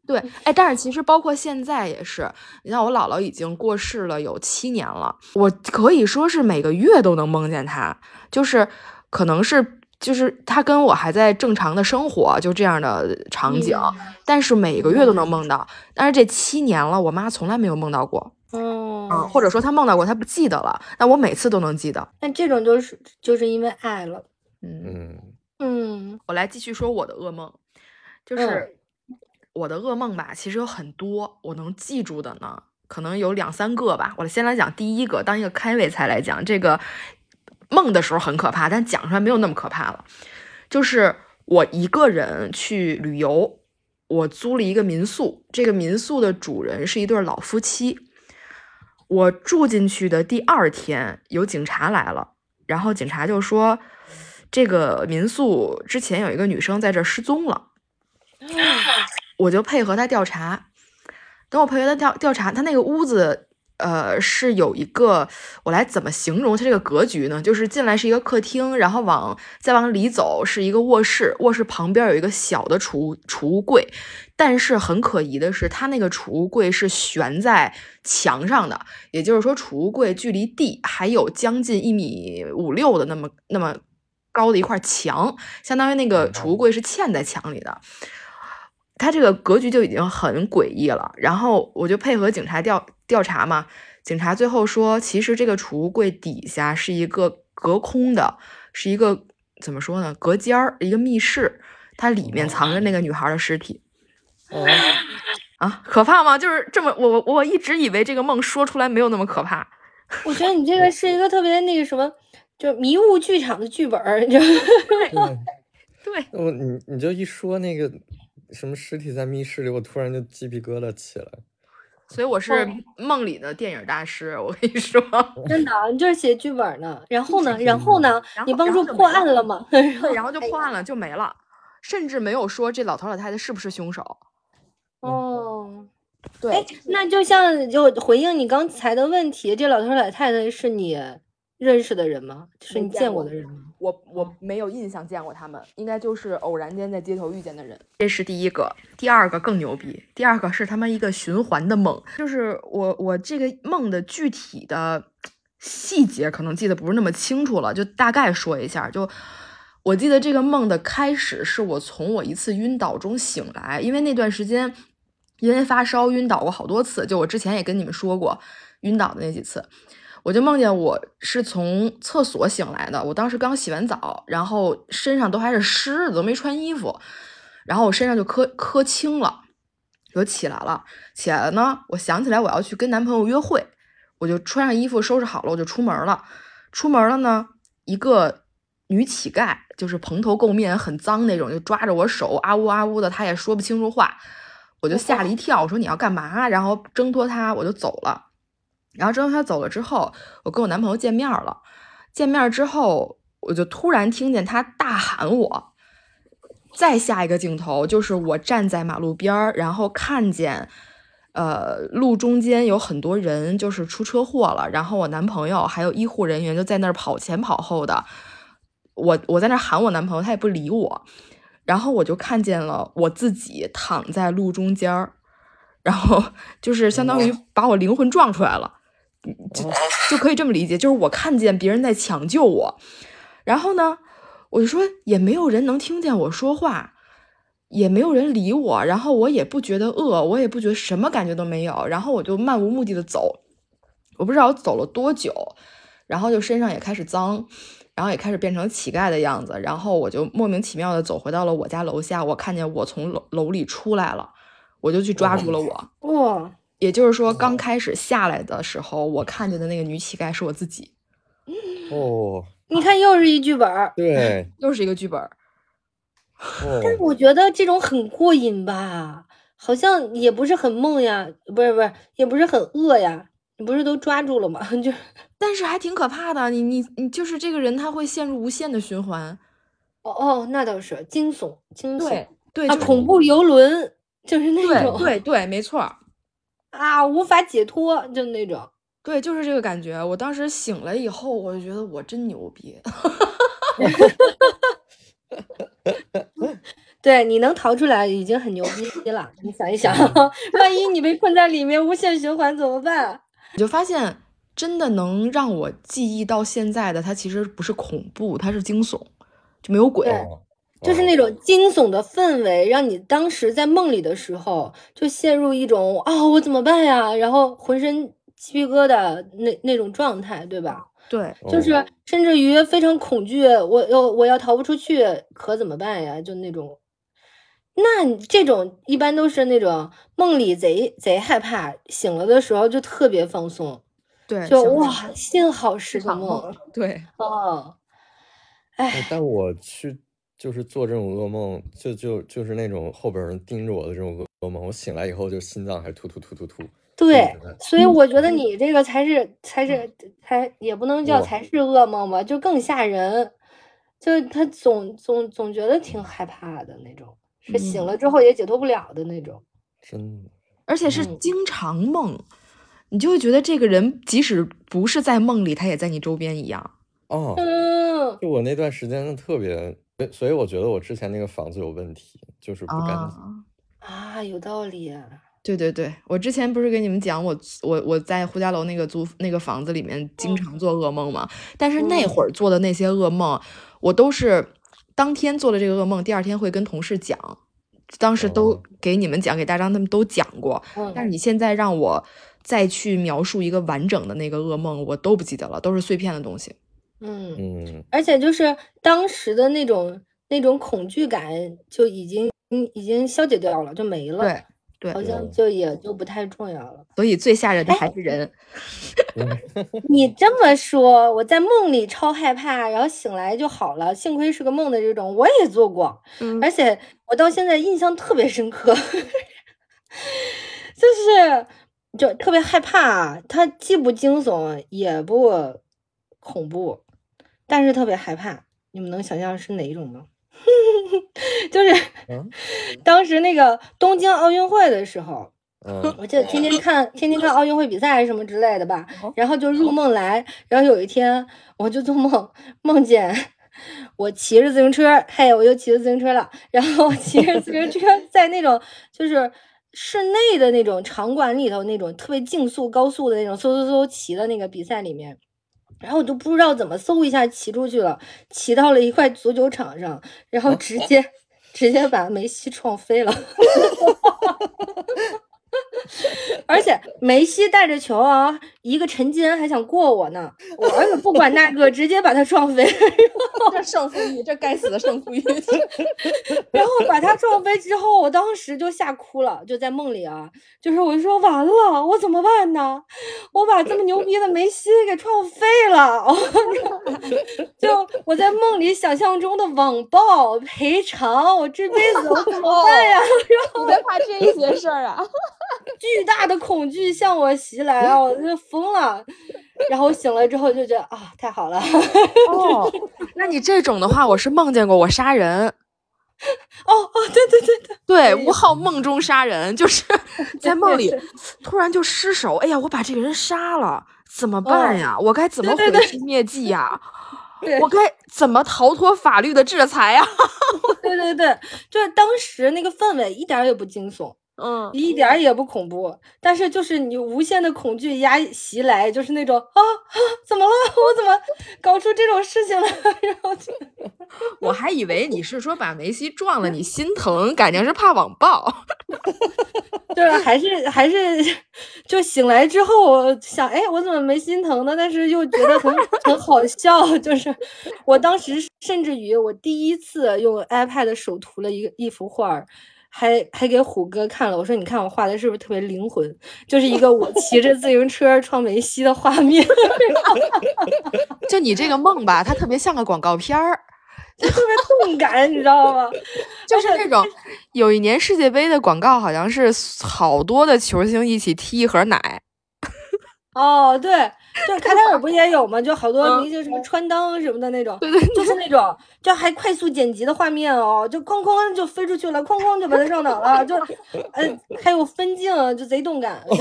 Speaker 1: 对，哎，但是其实包括现在也是，你像我姥姥已经过世了有七年了，我可以说是每个月都能梦见她，就是可能是就是她跟我还在正常的生活，就这样的场景，
Speaker 2: 嗯
Speaker 1: 但是每个月都能梦到，但是这七年了，我妈从来没有梦到过，
Speaker 2: 嗯，
Speaker 1: 嗯，或者说他梦到过，他不记得了，但我每次都能记得，
Speaker 2: 那这种就是就是因为爱了，
Speaker 1: 嗯，
Speaker 3: 嗯，
Speaker 2: 嗯
Speaker 1: 我来继续说我的噩梦，就是我的噩梦吧，其实有很多，我能记住的呢，可能有两三个吧。我先来讲第一个，当一个开胃菜来讲，这个梦的时候很可怕，但讲出来没有那么可怕了。就是我一个人去旅游，我租了一个民宿，这个民宿的主人是一对老夫妻。我住进去的第二天，有警察来了，然后警察就说，这个民宿之前有一个女生在这失踪了，我就配合他调查。等我配合他调调查，他那个屋子，呃，是有一个，我来怎么形容它这个格局呢？就是进来是一个客厅，然后往再往里走是一个卧室，卧室旁边有一个小的储物储物柜，但是很可疑的是，它那个储物柜是悬在墙上的，也就是说，储物柜距离地还有将近一米五六的那么那么高的一块墙，相当于那个储物柜是嵌在墙里的。它这个格局就已经很诡异了，然后我就配合警察调调查嘛。警察最后说，其实这个储物柜底下是一个隔空的，是一个怎么说呢？隔间儿，一个密室，它里面藏着那个女孩的尸体。
Speaker 3: 哦，
Speaker 1: 啊，可怕吗？就是这么，我我我一直以为这个梦说出来没有那么可怕。
Speaker 2: 我觉得你这个是一个特别那个什么，就迷雾剧场的剧本儿，就
Speaker 3: 对，
Speaker 1: 对，
Speaker 3: 我你你就一说那个什么尸体在密室里，我突然就鸡皮疙瘩起来。
Speaker 1: 所以我是梦里的电影大师，我跟你说。
Speaker 2: 真的，你这是写剧本呢。然后呢，然后呢，你帮助破案了吗？
Speaker 1: 对，然后就破案了，就没了，甚至没有说这老头老太太是不是凶手。
Speaker 2: 哦，
Speaker 1: 对
Speaker 2: 哎，那就像就回应你刚才的问题，这老头老太太是你认识的人吗？是你见
Speaker 1: 过
Speaker 2: 的人吗？
Speaker 1: 我我没有印象见过他们，应该就是偶然间在街头遇见的人。这是第一个，第二个更牛逼。第二个是他们一个循环的梦，就是我我这个梦的具体的细节可能记得不是那么清楚了，就大概说一下。就我记得这个梦的开始是我从我一次晕倒中醒来，因为那段时间因为发烧晕倒过好多次，就我之前也跟你们说过晕倒的那几次。我就梦见我是从厕所醒来的，我当时刚洗完澡，然后身上都还是湿的，都没穿衣服，然后我身上就磕磕青了，就起来了。起来了呢，我想起来我要去跟男朋友约会，我就穿上衣服收拾好了，我就出门了。出门了呢，一个女乞丐，就是蓬头垢面、很脏那种，就抓着我手啊呜啊呜的，她也说不清楚话，我就吓了一跳，我说你要干嘛？然后挣脱她，我就走了。然后之后他走了之后，我跟我男朋友见面了。见面之后，我就突然听见他大喊我。再下一个镜头就是我站在马路边儿，然后看见，呃，路中间有很多人就是出车祸了，然后我男朋友还有医护人员就在那儿跑前跑后的。我我在那儿喊我男朋友，他也不理我。然后我就看见了我自己躺在路中间儿，然后就是相当于把我灵魂撞出来了。就就可以这么理解，就是我看见别人在抢救我，然后呢，我就说也没有人能听见我说话，也没有人理我，然后我也不觉得饿，我也不觉得什么感觉都没有，然后我就漫无目的的走，我不知道我走了多久，然后就身上也开始脏，然后也开始变成乞丐的样子，然后我就莫名其妙的走回到了我家楼下，我看见我从楼楼里出来了，我就去抓住了我。
Speaker 2: 哇，
Speaker 1: 也就是说，刚开始下来的时候，我看见的那个女乞丐是我自己，
Speaker 3: 哦，
Speaker 2: 你看又是一剧本儿，
Speaker 3: 对，
Speaker 1: 又是一个剧本儿。
Speaker 3: 哦，
Speaker 2: 但是我觉得这种很过瘾吧，好像也不是很梦呀，不是不是，也不是很饿呀，你不是都抓住了吗？就
Speaker 1: 但是还挺可怕的，你你你就是这个人，他会陷入无限的循环。
Speaker 2: 哦哦，那倒是惊悚惊悚
Speaker 1: 对对，
Speaker 2: 啊，
Speaker 1: 就是
Speaker 2: 恐怖游轮就是那种
Speaker 1: 对对，没错儿，
Speaker 2: 啊，无法解脱，就那种。
Speaker 1: 对，就是这个感觉。我当时醒了以后，我就觉得我真牛逼。
Speaker 2: 对，你能逃出来已经很牛逼了。你想一想，万一你被困在里面无限循环怎么办？
Speaker 1: 你 就发现，真的能让我记忆到现在的，它其实不是恐怖，它是惊悚，就没有鬼。
Speaker 2: 就是那种惊悚的氛围，让你当时在梦里的时候就陷入一种啊、我怎么办呀？然后浑身鸡皮疙瘩那那种状态，对吧？
Speaker 1: 对，
Speaker 2: 就是
Speaker 3: 哦
Speaker 2: 甚至于非常恐惧，我要我要逃不出去，可怎么办呀？就那种，那这种一般都是那种梦里贼贼害怕，醒了的时候就特别放松，
Speaker 1: 对，
Speaker 2: 就哇，幸好是个
Speaker 1: 场
Speaker 2: 梦
Speaker 1: 对，
Speaker 2: 哦，
Speaker 3: 哎
Speaker 2: 哎，
Speaker 3: 但我去就是做这种噩梦，就就就是那种后边人盯着我的这种噩噩梦，我醒来以后就心脏还突突突突突。
Speaker 2: 对所以我觉得你这个才是才是才也不能叫才是噩梦吧，就更吓人，就他总总总觉得挺害怕的那种，是醒了之后也解脱不了的那种。
Speaker 3: 真的，
Speaker 1: 而且是
Speaker 2: 嗯
Speaker 1: 经常梦，你就会觉得这个人即使不是在梦里，他也在你周边一样。
Speaker 3: 哦，
Speaker 2: 嗯，
Speaker 3: 就我那段时间特别，所以我觉得我之前那个房子有问题，就是不干净。
Speaker 1: 啊，
Speaker 2: 啊，有道理。
Speaker 1: 对对对，我之前不是跟你们讲我我我在呼家楼那个租那个房子里面经常做噩梦嘛？但是那
Speaker 2: 嗯
Speaker 1: 会儿做的那些噩梦，我都是当天做的这个噩梦，第二天会跟同事讲，当时都
Speaker 3: 哦
Speaker 1: 给你们讲，给大张他们都讲过。
Speaker 2: 嗯，
Speaker 1: 但是你现在让我再去描述一个完整的那个噩梦，我都不记得了，都是碎片的东西。
Speaker 2: 嗯，
Speaker 3: 嗯，
Speaker 2: 而且就是当时的那种那种恐惧感就已经嗯已经消解掉了，就没了。
Speaker 1: 对对
Speaker 2: 好，像
Speaker 3: 嗯
Speaker 2: 就也就不太重要了。
Speaker 1: 所以最吓人的还是人。
Speaker 2: 你这么说，我在梦里超害怕，然后醒来就好了，幸亏是个梦的这种，我也做过，
Speaker 1: 嗯
Speaker 2: 而且我到现在印象特别深刻，就是就特别害怕，它既不惊悚也不恐怖，但是特别害怕。你们能想象是哪一种吗？就是
Speaker 3: 嗯
Speaker 2: 当时那个东京奥运会的时候，
Speaker 3: 嗯
Speaker 2: 我记得天天看天天看奥运会比赛什么之类的吧，
Speaker 1: 哦
Speaker 2: 然后就入梦来，然后有一天我就做梦，梦见我骑着自行车，嘿，我又骑着自行车了，然后骑着自行车 在那种就是室内的那种场馆里头那种特别竞速高速的那种嗖嗖嗖骑的那个比赛里面。然后我就不知道怎么嗖一下骑出去了，骑到了一块足球场上，然后直接、直接把梅西撞飞了。而且梅西带着球啊，一个沉肩还想过我呢，我儿子不管那个，直接把他撞飞，
Speaker 1: 这 胜负欲，这该死的胜负欲。
Speaker 2: 然后把他撞飞之后，我当时就吓哭了，就在梦里啊，就是我就说完了，我怎么办呢？我把这么牛逼的梅西给撞飞了，就我在梦里想象中的网暴赔偿，我这辈子我怎么办呀？
Speaker 1: 你在怕这些事儿啊？
Speaker 2: 巨大的恐惧向我袭来啊！我就疯了。然后我醒了之后就觉得啊，太好了。
Speaker 1: 哦，那你这种的话，我是梦见过我杀人。
Speaker 2: 哦 哦，对对对对，
Speaker 1: 对，吴昊梦中杀人，就是 在梦里突然就失手。哎呀，我把这个人杀了，怎么办呀？我该怎么毁尸灭迹呀？
Speaker 2: 对
Speaker 1: 我该怎么逃脱法律的制裁呀？
Speaker 2: 对对对，就是当时那个氛围一点也不惊悚，
Speaker 1: 嗯，
Speaker 2: 一点儿也不恐怖，但是就是你无限的恐惧压袭来，就是那种啊啊，怎么了？我怎么搞出这种事情了？然后就
Speaker 1: 我还以为你是说把梅西撞了，你心疼，感情是怕网暴。
Speaker 2: 就是还是还是，就醒来之后，我想，哎，我怎么没心疼呢？但是又觉得很很好笑，就是我当时甚至于我第一次用 iPad 手涂了一个一幅画儿，还还给虎哥看了，我说你看我画的是不是特别灵魂？就是一个我骑着自行车穿梅西的画面，
Speaker 1: 就你这个梦吧，它特别像个广告片儿。
Speaker 2: 就特别动感，你知道吗？
Speaker 1: 就是那种有一年世界杯的广告，好像是好多的球星一起踢一盒奶。
Speaker 2: 哦，对，就卡塔尔不也有吗？就好多
Speaker 1: 嗯
Speaker 2: 明星什么穿裆什么的那种，
Speaker 1: 对对
Speaker 2: 就是那种就还快速剪辑的画面哦，就哐哐就飞出去了，哐哐就把它撞倒了，就呃还有分镜，就贼动感。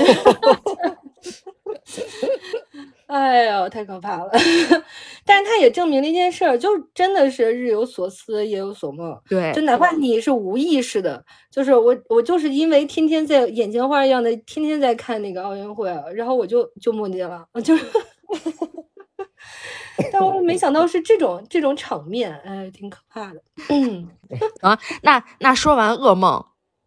Speaker 2: 哎呦，太可怕了！但是它也证明了一件事儿，就真的是日有所思，夜有所梦。
Speaker 1: 对
Speaker 2: 就哪怕你是无意识的，就是我我就是因为天天在眼前花一样的天天在看那个奥运会，然后我就就梦见了，就，但我没想到是这种这种场面，哎，挺可怕的。嗯啊，
Speaker 1: 那那说完噩梦，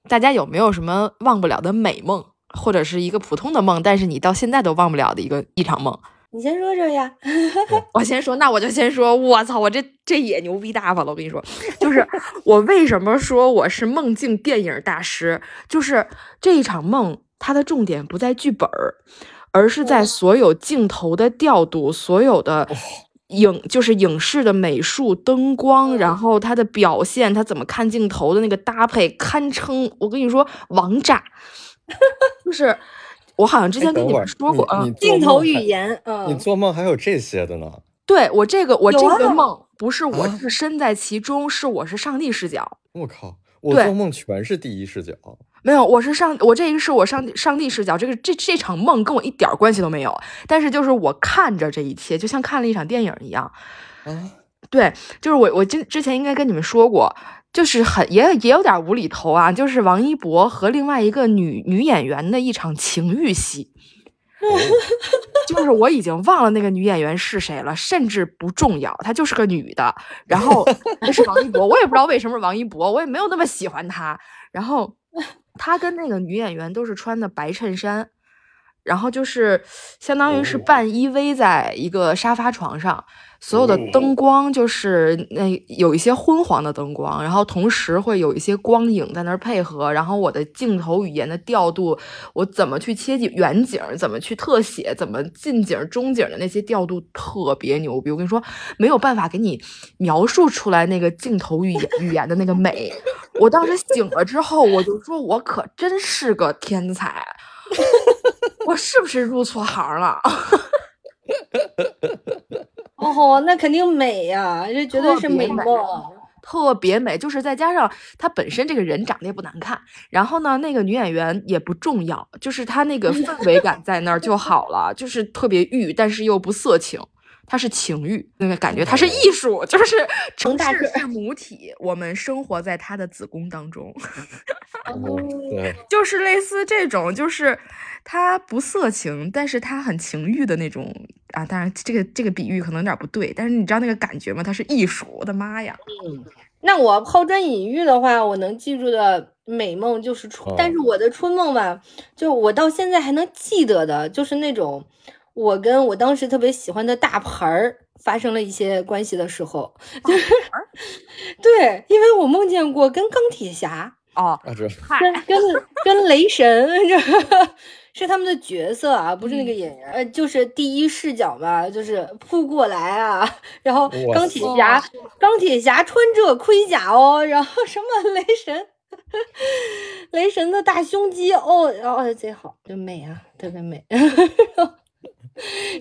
Speaker 1: 大家有没有什么忘不了的美梦，或者是一个普通的梦，但是你到现在都忘不了的一个一场梦？
Speaker 2: 你先说说呀。
Speaker 1: 我先说，那我就先说，我操，我这这也牛逼大发了！我跟你说，就是 我为什么说我是梦境电影大师，就是这一场梦，它的重点不在剧本儿，而是在所有镜头的调度，所有的影就是影视的美术、灯光，然后它的表现，它怎么看镜头的那个搭配，堪称我跟你说王炸，就是我好像之前跟你们说过，嗯
Speaker 3: 你你，
Speaker 2: 镜头语言，嗯
Speaker 3: 你
Speaker 2: 嗯，
Speaker 3: 做梦还有这些的呢？
Speaker 1: 对我这个我这个梦不是我是身在其中，是我是上帝视角。
Speaker 3: 我靠，我做梦全是第一视角。
Speaker 1: 没有，我是上我这个是我上帝上帝视角，这个这这场梦跟我一点关系都没有，但是就是我看着这一切，就像看了一场电影一样。
Speaker 3: 啊，
Speaker 1: 对，就是我我之之前应该跟你们说过，就是很也也有点无厘头啊，就是王一博和另外一个女女演员的一场情欲戏。就是我已经忘了那个女演员是谁了，甚至不重要，她就是个女的。然后那是王一博，我也不知道为什么是王一博，我也没有那么喜欢他。然后他跟那个女演员都是穿的白衬衫，然后就是相当于是
Speaker 3: 哦
Speaker 1: 半依偎在一个沙发床上，所有的灯光就是那有一些昏黄的灯光，然后同时会有一些光影在那儿配合，然后我的镜头语言的调度，我怎么去切景远景，怎么去特写，怎么近景中景的那些调度特别牛逼。我跟你说，没有办法给你描述出来那个镜头语言语言的那个美。我当时醒了之后，我就说，我可真是个天才。我是不是入错行了？
Speaker 2: 哦，那肯定美呀，这绝对是美梦。
Speaker 1: 特别美。就是再加上他本身这个人长得也不难看，然后呢，那个女演员也不重要，就是她那个氛围感在那儿就好了，就是特别欲，但是又不色情。它是情欲，那个感觉，它是艺术，就是城市是母体，我们生活在它的子宫当中，
Speaker 3: 对，
Speaker 1: 就是类似这种，就是它不色情，但是它很情欲的那种啊。当然，这个这个比喻可能有点不对，但是你知道那个感觉吗？它是艺术，我的妈呀！
Speaker 2: 嗯，那我抛砖引玉的话，我能记住的美梦就是春，但是我的春梦吧，就我到现在还能记得的，就是那种。我跟我当时特别喜欢的大牌儿发生了一些关系的时候，就 是对，因为我梦见过跟钢铁侠
Speaker 1: 哦，
Speaker 2: 跟跟跟雷神，是他们的角色啊，不是那个演员，呃，就是第一视角嘛，就是扑过来啊，然后钢铁侠，钢铁侠穿着盔甲哦，然后什么雷神，雷神的大胸肌哦，然后贼好，真美啊，特别美。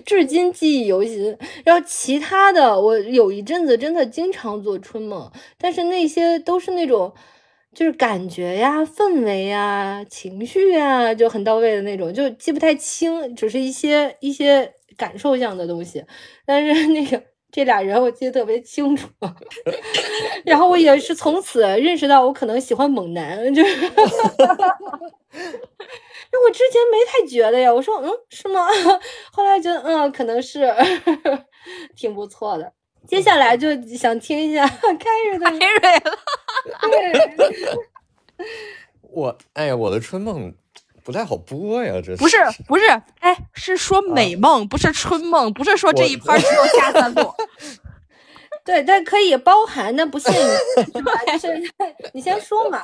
Speaker 2: 至今记忆犹新。然后其他的，我有一阵子真的经常做春梦，但是那些都是那种，就是感觉呀、氛围呀、情绪呀就很到位的那种，就记不太清，只是一些一些感受像的东西。但是那个这俩人我记得特别清楚，然后我也是从此认识到我可能喜欢猛男，就是。那我之前没太觉得呀，我说嗯是吗？后来觉得嗯可能是挺不错的。接下来就想听一下凯瑞的
Speaker 1: 凯瑞了。
Speaker 3: 我哎呀，我的春梦不太好播呀，这
Speaker 1: 不是不是哎，是说美梦，不是春梦，不是说这一盘只有下三路。
Speaker 2: 对，但可以包含，但不限于，就是你先说嘛。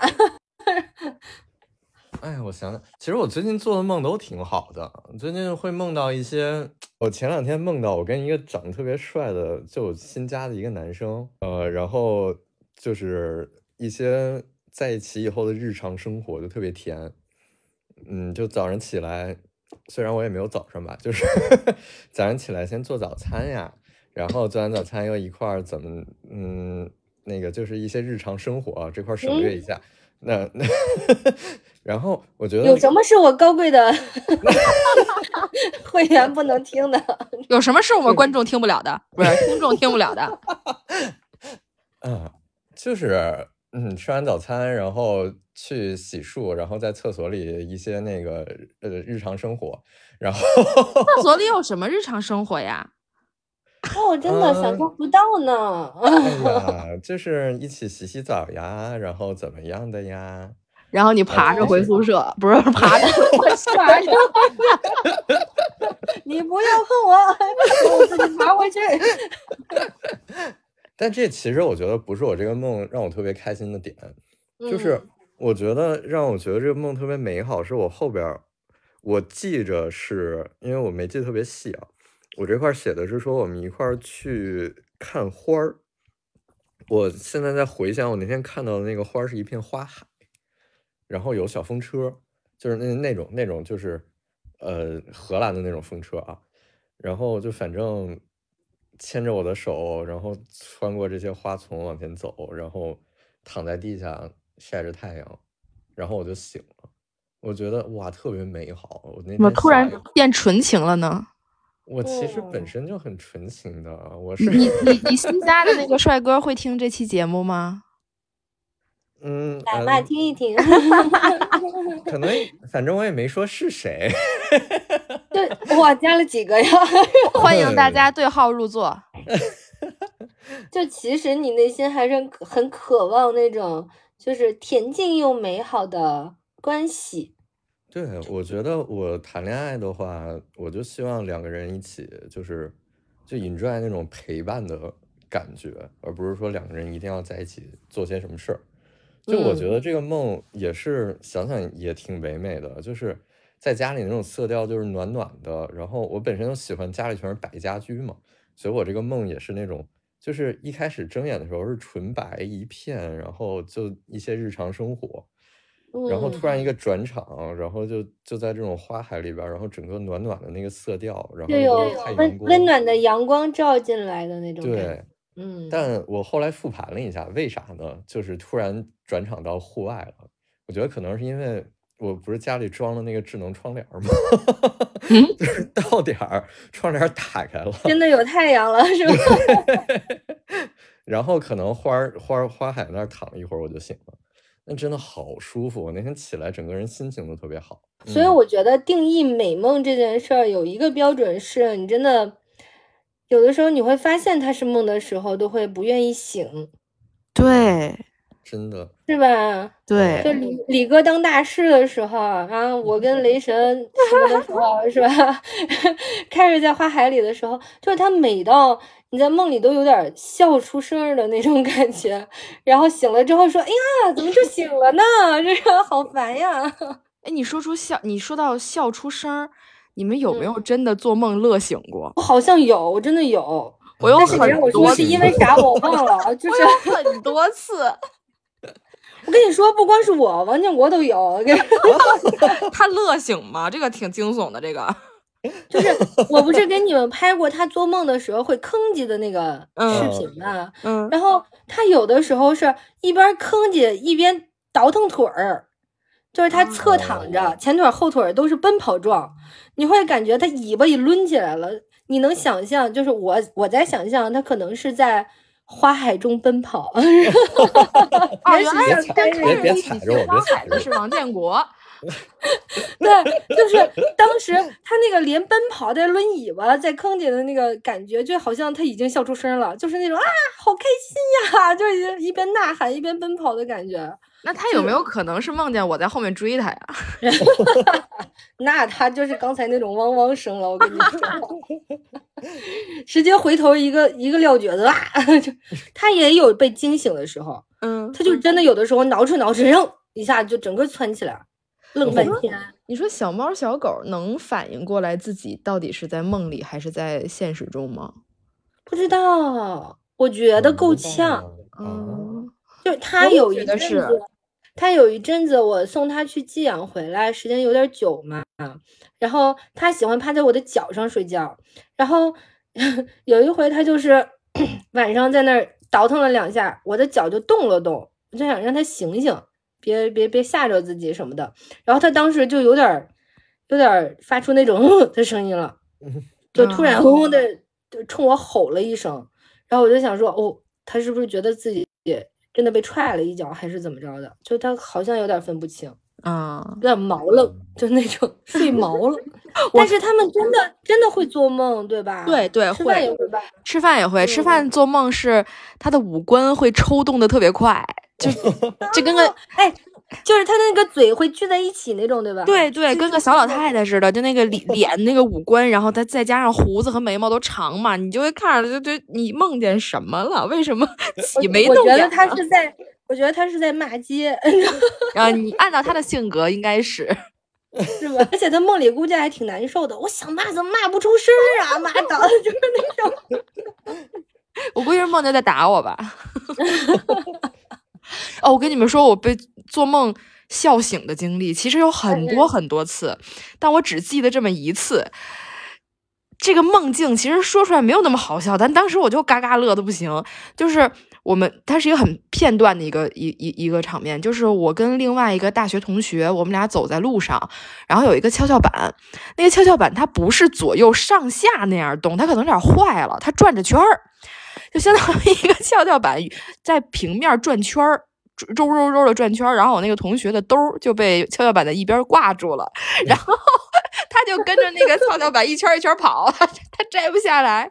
Speaker 3: 哎，我想想，其实我最近做的梦都挺好的。最近会梦到一些，我前两天梦到我跟一个长得特别帅的，就新加的一个男生，呃，然后就是一些在一起以后的日常生活就特别甜。嗯，就早上起来，虽然我也没有早上吧，就是 早上起来先做早餐呀，然后做完早餐又一块儿怎么，嗯，那个就是一些日常生活这块省略一下。那那，然后我觉得
Speaker 2: 有什么是我高贵的会员不能听的？
Speaker 1: 有什么是我们观众听不了的？不是听众听不了的？
Speaker 3: 嗯，就是嗯，吃完早餐然后去洗漱，然后在厕所里一些那个呃日常生活，然后
Speaker 1: 厕所里有 什么日常生活呀？
Speaker 2: 哦，真的想象不到呢。
Speaker 3: 哎呀，就是一起洗洗澡呀，然后怎么样的呀？
Speaker 1: 然后你爬着回宿舍，不是爬着
Speaker 2: 爬着。你不要碰我，我自己爬回去。
Speaker 3: 但这其实我觉得不是我这个梦让我特别开心的点，就是我觉得让我觉得这个梦特别美好，是我后边我记着是因为我没记得特别细啊。我这块写的是说我们一块儿去看花儿。我现在在回想我那天看到的那个花儿是一片花海，然后有小风车，就是那那种那种就是呃荷兰的那种风车啊。然后就反正牵着我的手，然后穿过这些花丛往前走，然后躺在地下晒着太阳，然后我就醒了。我觉得哇，特别美好。我那天
Speaker 1: 突然变纯情了呢。
Speaker 3: 我其实本身就很纯情的，我是
Speaker 1: 你你你新加的那个帅哥会听这期节目吗？
Speaker 3: 嗯，
Speaker 2: 来吧，听一听。
Speaker 3: 可能反正我也没说是谁。
Speaker 2: 对，我加了几个呀？
Speaker 1: 欢迎大家对号入座。
Speaker 2: 就其实你内心还是很渴望那种就是恬静又美好的关系。
Speaker 3: 对，我觉得我谈恋爱的话，我就希望两个人一起，就是就 enjoy 那种陪伴的感觉，而不是说两个人一定要在一起做些什么事儿。就我觉得这个梦也是想想也挺唯美的，就是在家里那种色调就是暖暖的。然后我本身就喜欢家里全是白家居嘛，所以我这个梦也是那种，就是一开始睁眼的时候是纯白一片，然后就一些日常生活。然后突然一个转场，然后就就在这种花海里边，然后整个暖暖的那个色调，然后
Speaker 2: 温温暖的阳光照进来的那种。
Speaker 3: 对，
Speaker 2: 嗯，
Speaker 3: 但我后来复盘了一下，为啥呢？就是突然转场到户外了。我觉得可能是因为我不是家里装了那个智能窗帘吗？就是到点儿窗帘打开了，
Speaker 2: 真的有太阳了，是吧？
Speaker 3: 然后可能花儿花儿花海那儿躺一会儿我就醒了，那真的好舒服。我那天起来整个人心情都特别好。
Speaker 2: 所以我觉得定义美梦这件事儿有一个标准是，你真的有的时候你会发现他是梦的时候，都会不愿意醒，
Speaker 1: 对
Speaker 3: 真的
Speaker 2: 是吧？对就
Speaker 1: 对，
Speaker 2: 李李哥当大师的时候啊，我跟雷神什么的时候，是吧？开始在花海里的时候，就是他美到你在梦里都有点笑出声儿的那种感觉，然后醒了之后说：“哎呀，怎么就醒了呢？这个好烦呀！”
Speaker 1: 哎，你说出笑，你说到笑出声儿，你们有没有真的做梦乐醒过？
Speaker 2: 我好像有，我真的有，
Speaker 1: 我有
Speaker 2: 但是你
Speaker 1: 很
Speaker 2: 让我
Speaker 1: 多次，
Speaker 2: 说是因为啥我忘了，就是
Speaker 1: 很多次，
Speaker 2: 我跟你说，不光是我，王建国都有。
Speaker 1: 他乐醒吗？这个挺惊悚的，这个。
Speaker 2: 就是我不是给你们拍过他做梦的时候会吭叽的那个视频吗？
Speaker 1: 嗯，
Speaker 2: 然后他有的时候是一边吭叽一边倒腾腿儿，就是他侧躺着，
Speaker 3: 哦
Speaker 2: 前腿后腿都是奔跑状，你会感觉他尾巴一抡起来了，你能想象，就是我我在想象他可能是在花海中奔跑，
Speaker 1: 哦，
Speaker 2: 也
Speaker 1: 原来
Speaker 2: 许是
Speaker 3: 别别别
Speaker 1: 跟着一起
Speaker 3: 踩着我
Speaker 1: 去花
Speaker 3: 别踩着
Speaker 1: 海的是王建国。
Speaker 2: 对，就是当时他那个连奔跑带抡尾巴在坑里的那个感觉，就好像他已经笑出声了，就是那种啊，好开心呀，就已经一边呐喊一边奔跑的感觉。
Speaker 1: 那他有没有可能是梦见我在后面追他呀？
Speaker 2: 那他就是刚才那种汪汪声了，我跟你说，直接回头一个一个撂蹶子啊，就他也有被惊醒的时候，
Speaker 1: 嗯，
Speaker 2: 他就真的有的时候挠哧挠哧，然后一下就整个窜起来，愣半天。
Speaker 1: 你说小猫小狗能反应过来自己到底是在梦里还是在现实中吗？
Speaker 2: 不知道，我觉得够呛。
Speaker 3: 嗯，
Speaker 1: 嗯，
Speaker 2: 就是他有一阵子，他有一阵子我送他去寄养回来，时间有点久嘛，然后他喜欢趴在我的脚上睡觉，然后 有一回他就是 晚上在那儿倒腾了两下，我的脚就动了动，我就想让他醒醒，别别别吓着自己什么的，然后他当时就有点儿有点儿发出那种的声音了，就突然
Speaker 1: 啊
Speaker 2: 轰轰的冲我吼了一声，然后我就想说，哦，他是不是觉得自己真的被踹了一脚，还是怎么着的？就他好像有点分不清，
Speaker 1: 啊，
Speaker 2: 有点毛了，就那种 睡毛了。但是他们真的真的会做梦，对吧？
Speaker 1: 对对
Speaker 2: 吃饭也
Speaker 1: 会，
Speaker 2: 吧？
Speaker 1: 吃饭也会，吃
Speaker 2: 嗯
Speaker 1: 饭做梦是他的五官会抽动的特别快，就 就跟个
Speaker 2: 哎，就是他那个嘴会聚在一起那种，对吧？
Speaker 1: 对对，跟个小老太太似的，就那个脸 脸那个五官，然后他再加上胡子和眉毛都长嘛，你就会看着就就你梦见什么了？为什么起眉
Speaker 2: 我觉得？他是在，我觉得他是在骂街，
Speaker 1: 啊，你按照他的性格应该是，
Speaker 2: 是吧？而且他梦里估计还挺难受的。我想骂，怎么骂不出声儿啊？骂的就是那种。
Speaker 1: 我估计是梦见在打我吧。哦，我跟你们说，我被做梦笑醒的经历其实有很多很多次，但我只记得这么一次。这个梦境其实说出来没有那么好笑，但当时我就嘎嘎乐的不行。就是我们，它是一个很片段的一个一一一个场面，就是我跟另外一个大学同学，我们俩走在路上，然后有一个跷跷板，那个跷跷板它不是左右上下那样动，它可能有点坏了，它转着圈儿，就相当于一个跷跷板在平面转圈儿。周周周的转圈儿，然后我那个同学的兜儿就被跷跷板的一边挂住了，然后他就跟着那个跷跷板一圈儿一圈儿跑，他 他摘不下来，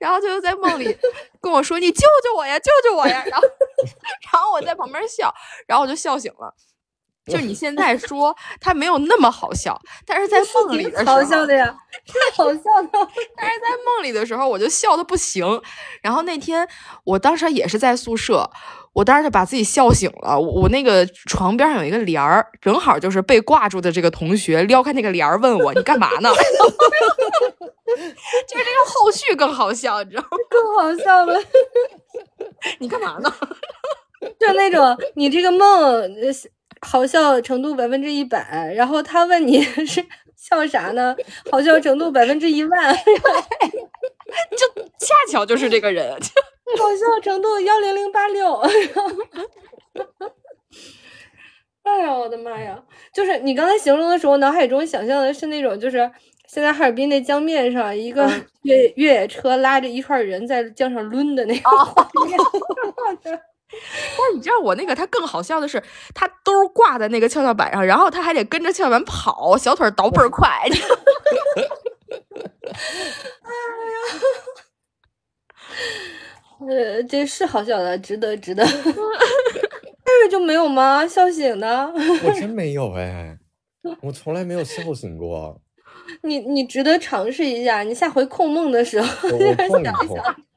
Speaker 1: 然后他就在梦里跟我说：“你救救我呀，救救我呀！”然后，然后我在旁边笑，然后我就笑醒了。就是你现在说 他没有那么好笑，但是在梦里的时候，
Speaker 2: 好笑的呀，太好笑的。
Speaker 1: 但是在梦里的时候，我就笑的不行。然后那天我当时也是在宿舍，我当时就把自己笑醒了。我我那个床边上有一个帘儿，正好就是被挂住的这个同学撩开那个帘儿问我：“你干嘛呢？” 就是这个后续更好笑，你知道吗？
Speaker 2: 更好笑了，
Speaker 1: 你干嘛呢？
Speaker 2: 就那种你这个梦呃好笑程度百分之一百，然后他问你 是笑啥呢？好笑程度百分之一万，
Speaker 1: 就恰巧就是这个人，就
Speaker 2: 搞笑程度幺零零八六。哎呀，我的妈呀！就是你刚才形容的时候，脑海中想象的是那种，就是现在哈尔滨那江面上，一个越越野车拉着一串人在江上抡的那个画面。
Speaker 1: 但是你知道我那个，他更好笑的是，他兜挂在那个跷跷板上，然后他还得跟着跷跷板跑，小腿倒倍儿快。
Speaker 2: 哎呀，呃，这是好笑的，值得，值得。这个就没有吗？笑醒的？
Speaker 3: 我真没有哎，我从来没有笑醒过。
Speaker 2: 你你值得尝试一下，你下回控梦的时候
Speaker 3: 我控一
Speaker 2: 想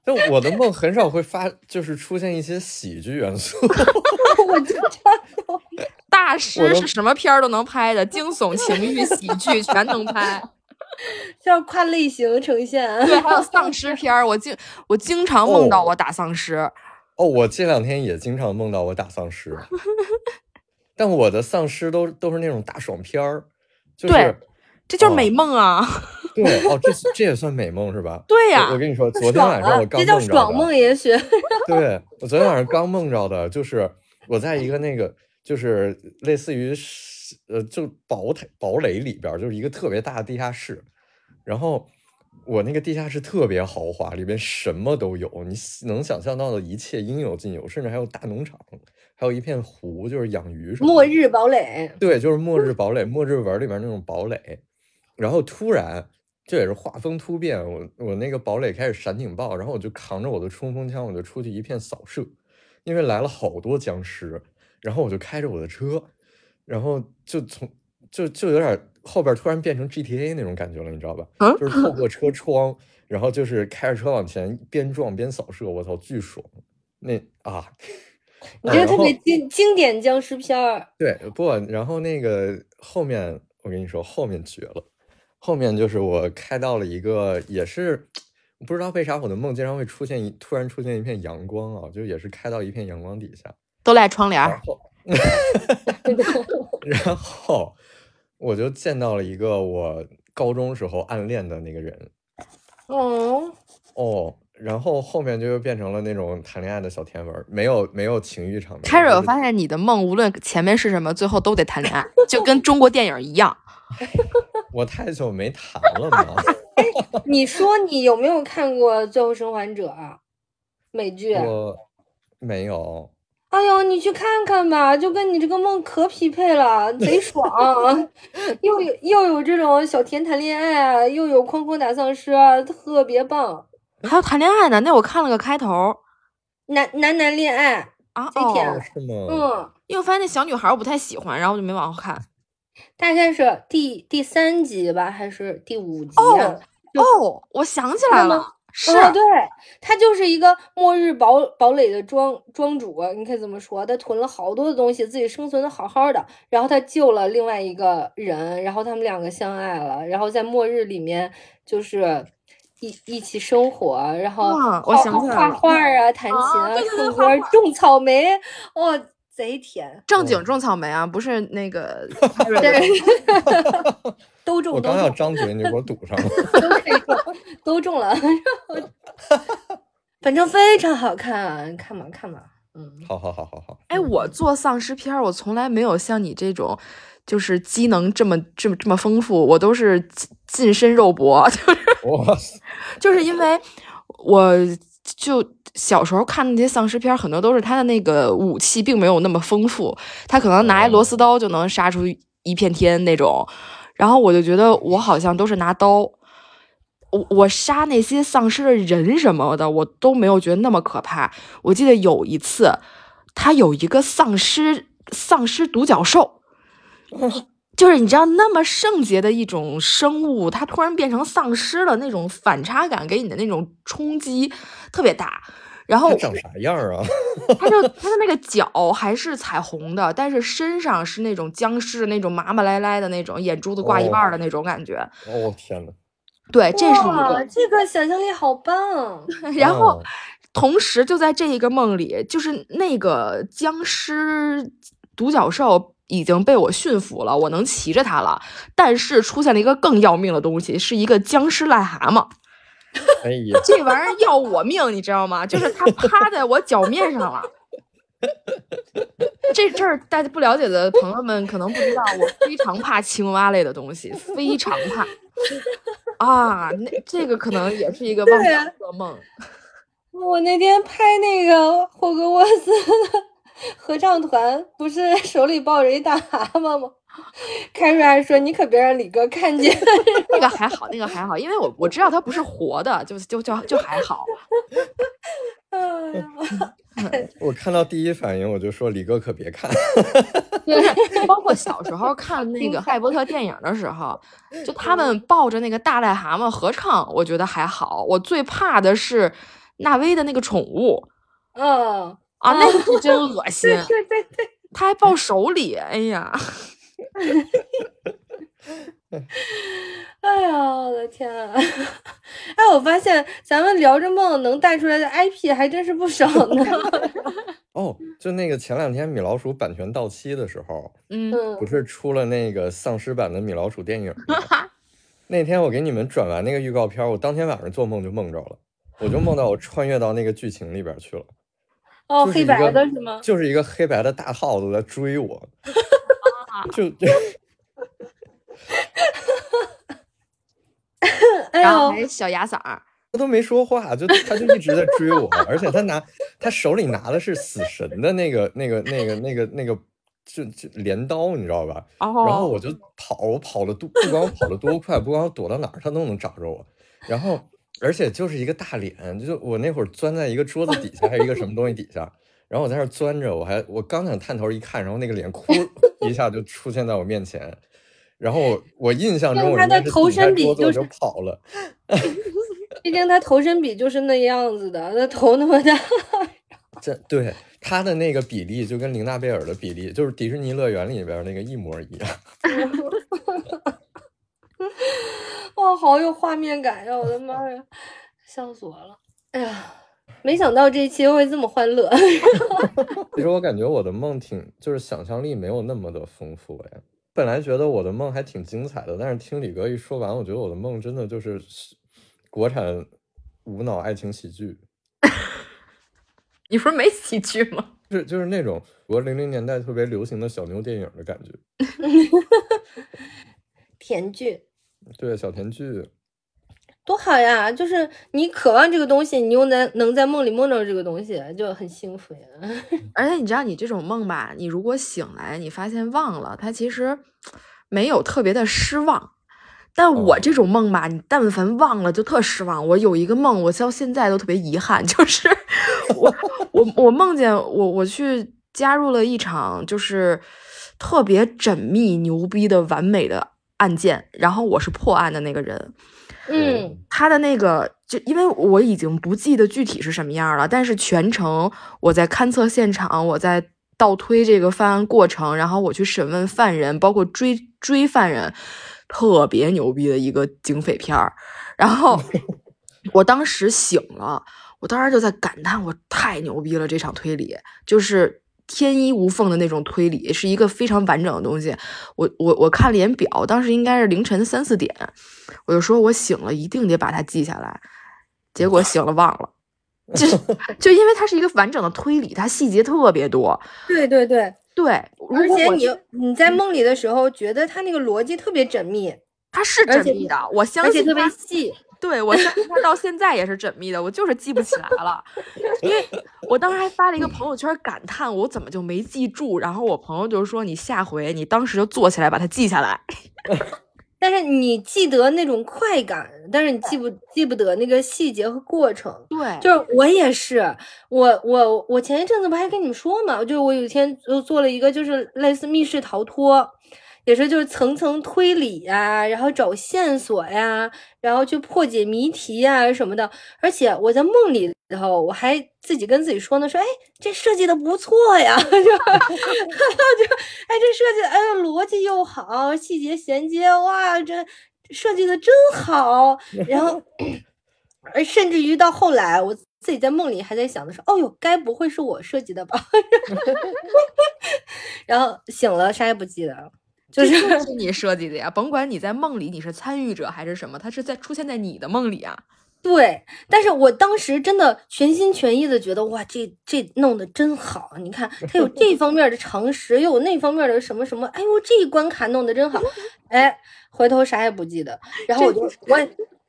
Speaker 3: 控。但我的梦很少会发，就是出现一些喜剧元素。
Speaker 2: 我经常有。
Speaker 1: 大师是什么片儿都能拍的，惊悚、情欲、喜剧 全能拍，
Speaker 2: 要跨类型呈现。
Speaker 1: 对，还有丧尸片儿，我经我经常梦到我打丧尸。
Speaker 3: 哦，我这两天也经常梦到我打丧尸，但我的丧尸都都是那种大爽片儿，就是
Speaker 1: 这就是美梦啊。
Speaker 3: 对，哦，这这也算美梦是吧？
Speaker 1: 对呀，
Speaker 3: 我跟你说，昨天晚上我刚梦着
Speaker 2: 这叫爽梦，也许。
Speaker 3: 对，我昨天晚上刚梦着的，就是我在一个那个，就是类似于呃，就堡垒堡垒里边，就是一个特别大的地下室，然后。我那个地下室特别豪华，里边什么都有，你能想象到的一切应有尽有，甚至还有大农场，还有一片湖，就是养鱼什么。
Speaker 2: 末日堡垒。
Speaker 3: 对，就是末日堡垒，末日文里边那种堡垒。然后突然，这也是画风突变，我我那个堡垒开始闪警报，然后我就扛着我的冲锋枪，我就出去一片扫射，因为来了好多僵尸，然后我就开着我的车，然后就从就就有点。后边突然变成 GTA 那种感觉了，你知道吧？就是透过车 窗，然后就是开着车往前，边撞边扫射，我操，巨爽！那啊，
Speaker 2: 你这特别经经典僵尸片儿。
Speaker 3: 对，不，然后那个后面，我跟你说，后面绝了。后面就是我开到了一个，也是不知道为啥我的梦经常会出现一突然出现一片阳光啊，就也是开到一片阳光底下，
Speaker 1: 都赖窗帘。
Speaker 3: 然后。我就见到了一个我高中时候暗恋的那个人，
Speaker 2: 哦
Speaker 3: 哦，然后后面就又变成了那种谈恋爱的小甜文，没有没有情欲场面。
Speaker 1: 开始我发现你的梦无论前面是什么，最后都得谈恋爱，就跟中国电影一样。
Speaker 3: 我太久没谈了吗？
Speaker 2: 你说你有没有看过《最后生还者》美剧？
Speaker 3: 我没有。
Speaker 2: 哎呦，你去看看吧，就跟你这个梦可匹配了，贼爽，又有又有这种小甜谈恋爱，又有哐哐打丧尸，特别棒。
Speaker 1: 还有谈恋爱呢，那我看了个开头，
Speaker 2: 男男男恋爱
Speaker 1: 啊，
Speaker 2: 贼甜，
Speaker 3: 是吗？
Speaker 2: 嗯，
Speaker 1: 因为我发现那小女孩我不太喜欢，然后我就没往后看。
Speaker 2: 大概是第第三集吧，还是第五集？
Speaker 1: 哦哦，我想起来了。是，
Speaker 2: 对他就是一个末日堡堡垒的庄庄主，你可以这么说，他囤了好多的东西，自己生存的好好的，然后他救了另外一个人，然后他们两个相爱了，然后在末日里面就是一一起生活，然后
Speaker 1: 我想
Speaker 2: 画画啊，弹琴啊，唱歌，种草莓，哦。贼甜，
Speaker 1: 正经种草莓啊，不是那个。
Speaker 2: 对，都种。
Speaker 3: 我刚要张嘴，你给我堵上了。
Speaker 2: 都可以种，都种了。反正非常好看，看吧看吧。嗯，
Speaker 3: 好好好好好。
Speaker 1: 哎，我做丧尸片，我从来没有像你这种，就是机能这么这么这么丰富，我都是近身肉搏，就是，就是因为我就。小时候看那些丧尸片，很多都是他的那个武器并没有那么丰富，他可能拿一螺丝刀就能杀出一片天那种。然后我就觉得我好像都是拿刀，我我杀那些丧尸的人什么的，我都没有觉得那么可怕。我记得有一次，他有一个丧尸丧尸独角兽。就是你知道，那么圣洁的一种生物，它突然变成丧尸了，那种反差感给你的那种冲击特别大。然后
Speaker 3: 长啥样啊？
Speaker 1: 它就它的那个脚还是彩虹的，但是身上是那种僵尸的那种麻麻赖赖的那种，眼珠子挂一半的那种感觉。
Speaker 3: 哦天呐。
Speaker 1: 对，这是一个
Speaker 2: 这个想象力好棒。
Speaker 1: 然后同时就在这一个梦里，就是那个僵尸独角兽。已经被我驯服了，我能骑着它了。但是出现了一个更要命的东西，是一个僵尸癞蛤蟆。
Speaker 3: 哎呀，
Speaker 1: 这玩意儿要我命，你知道吗？就是它趴在我脚面上了。这这儿大家不了解的朋友们可能不知道，我非常怕青蛙类的东西，非常怕。啊，那这个可能也是一个忘不了的噩梦。
Speaker 2: 我那天拍那个霍格沃斯合唱团，不是 手里抱着一大蛤蟆吗？开瑞还说：“你可别让李哥看见。”
Speaker 1: 那个还好，那个还好，因为我我知道它不是活的，就就就就还好。
Speaker 3: 我看到第一反应我就说：“李哥可别看。”
Speaker 1: 就是包括小时候看那个《哈利波特》电影的时候，就他们抱着那个大癞蛤蟆合唱，我觉得还好。我最怕的是纳威的那个宠物。
Speaker 2: 嗯
Speaker 1: 啊，那个是真恶心。
Speaker 2: 对对对，
Speaker 1: 他还抱手里，哎呀。
Speaker 2: 哎呀，我的天啊！哎，我发现咱们聊着梦能带出来的 IP 还真是不少呢。
Speaker 3: 哦，就那个前两天米老鼠版权到期的时候，
Speaker 1: 嗯，
Speaker 3: 不是出了那个丧尸版的米老鼠电影吗？那天我给你们转完那个预告片，我当天晚上做梦就梦着了，我就梦到我穿越到那个剧情里边去了。
Speaker 2: 哦，黑白的是吗？
Speaker 3: 就是一个黑白的大耗子在追我，就。
Speaker 1: 然后还小牙嗓，
Speaker 3: 他都没说话，就他就一直在追我，而且他拿他手里拿的是死神的那个那个那个那个那个就就镰刀，你知道吧？然后我就跑，我跑的多，不管我跑的多快，不管我躲到哪儿，他都能找着我。然后而且就是一个大脸，就我那会儿钻在一个桌子底下，还有一个什么东西底下，然后我在那钻着，我还我刚想探头一看，然后那个脸 哭一下就出现在我面前。然后我印象中，
Speaker 2: 他的头身比
Speaker 3: 就是跑了。
Speaker 2: 毕竟他头身比就是那样子的，他头那么大。
Speaker 3: 这对他的那个比例就跟玲娜贝尔的比例，就是迪士尼乐园里边那个一模一样。
Speaker 2: 哇，好有画面感呀！我的妈呀，笑死我了！哎呀，没想到这一期会这么欢乐。
Speaker 3: 其实我感觉我的梦挺，就是想象力没有那么的丰富哎。本来觉得我的梦还挺精彩的，但是听李哥一说完，我觉得我的梦真的就是国产无脑爱情喜剧。
Speaker 1: 你不是没喜剧吗？
Speaker 3: 是就是那种国零零年代特别流行的小妞电影的感觉。
Speaker 2: 甜剧。
Speaker 3: 对，小甜剧。
Speaker 2: 多好呀！就是你渴望这个东西，你又能能在梦里梦到这个东西，就很幸福呀。
Speaker 1: 而且你知道，你这种梦吧，你如果醒来，你发现忘了，它其实没有特别的失望。但我这种梦吧，你但凡忘了，就特失望。我有一个梦，我到现在都特别遗憾，就是我我我梦见我我去加入了一场就是特别缜密、牛逼的完美的案件，然后我是破案的那个人。
Speaker 2: 嗯，
Speaker 1: 他的那个就因为我已经不记得具体是什么样了，但是全程我在勘测现场，我在倒推这个犯案过程，然后我去审问犯人，包括追追犯人，特别牛逼的一个警匪片儿。然后我当时醒了，我当时就在感叹，我太牛逼了，这场推理就是。天衣无缝的那种推理是一个非常完整的东西。我我我看了眼表，当时应该是凌晨三四点，我就说我醒了一定得把它记下来。结果醒了忘了，就 就因为它是一个完整的推理，它细节特别多。
Speaker 2: 对对对
Speaker 1: 对，
Speaker 2: 而且你你在梦里的时候觉得它那个逻辑特别缜密，
Speaker 1: 它是缜密的，我相信
Speaker 2: 特别细。
Speaker 1: 对，我相信他到现在也是缜密的，我就是记不起来了，因为我当时还发了一个朋友圈感叹我怎么就没记住，然后我朋友就说你下回你当时就坐起来把它记下来，
Speaker 2: 但是你记得那种快感，但是你记不记不得那个细节和过程。
Speaker 1: 对，
Speaker 2: 就是我也是，我我我前一阵子不还跟你们说嘛，就是我有一天就做了一个就是类似密室逃脱。也是就是层层推理呀，然后找线索呀，然后去破解谜题呀什么的。而且我在梦里，头我还自己跟自己说呢，说哎，这设计的不错呀，就 就哎，这设计哎逻辑又好，细节衔接哇，这设计的真好。然后，而甚至于到后来，我自己在梦里还在想的是，哦哟，该不会是我设计的吧？然后醒了，啥也不记得了。就是
Speaker 1: 是 你设计的呀，甭管你在梦里你是参与者还是什么，它是在出现在你的梦里啊。
Speaker 2: 对，但是我当时真的全心全意的觉得，哇，这这弄得真好！你看，他有这方面的常识，又有那方面的什么什么，哎呦，这一关卡弄得真好！哎，回头啥也不记得，然后我就我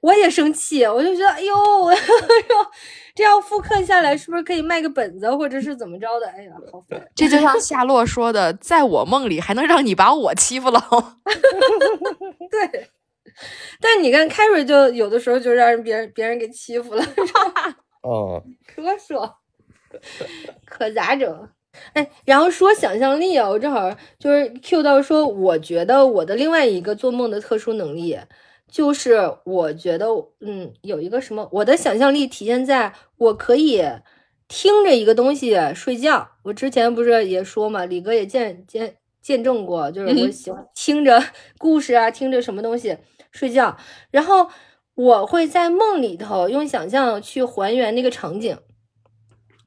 Speaker 2: 我也生气，我就觉得，哎呦，这样复刻下来是不是可以卖个本子，或者是怎么着的？哎呀，好烦！
Speaker 1: 这就像夏洛说的，在我梦里还能让你把我欺负了。
Speaker 2: 对。但你看凯瑞就有的时候就让人别人别人给欺负了，
Speaker 3: 哦，
Speaker 2: 可说，可咋整？哎，然后说想象力啊，我正好就是 Q 到说，我觉得我的另外一个做梦的特殊能力，就是我觉得嗯，有一个什么，我的想象力体现在我可以听着一个东西睡觉。我之前不是也说嘛，李哥也见见见证过，就是我喜欢听着故事啊，听着什么东西。睡觉，然后我会在梦里头用想象去还原那个场景，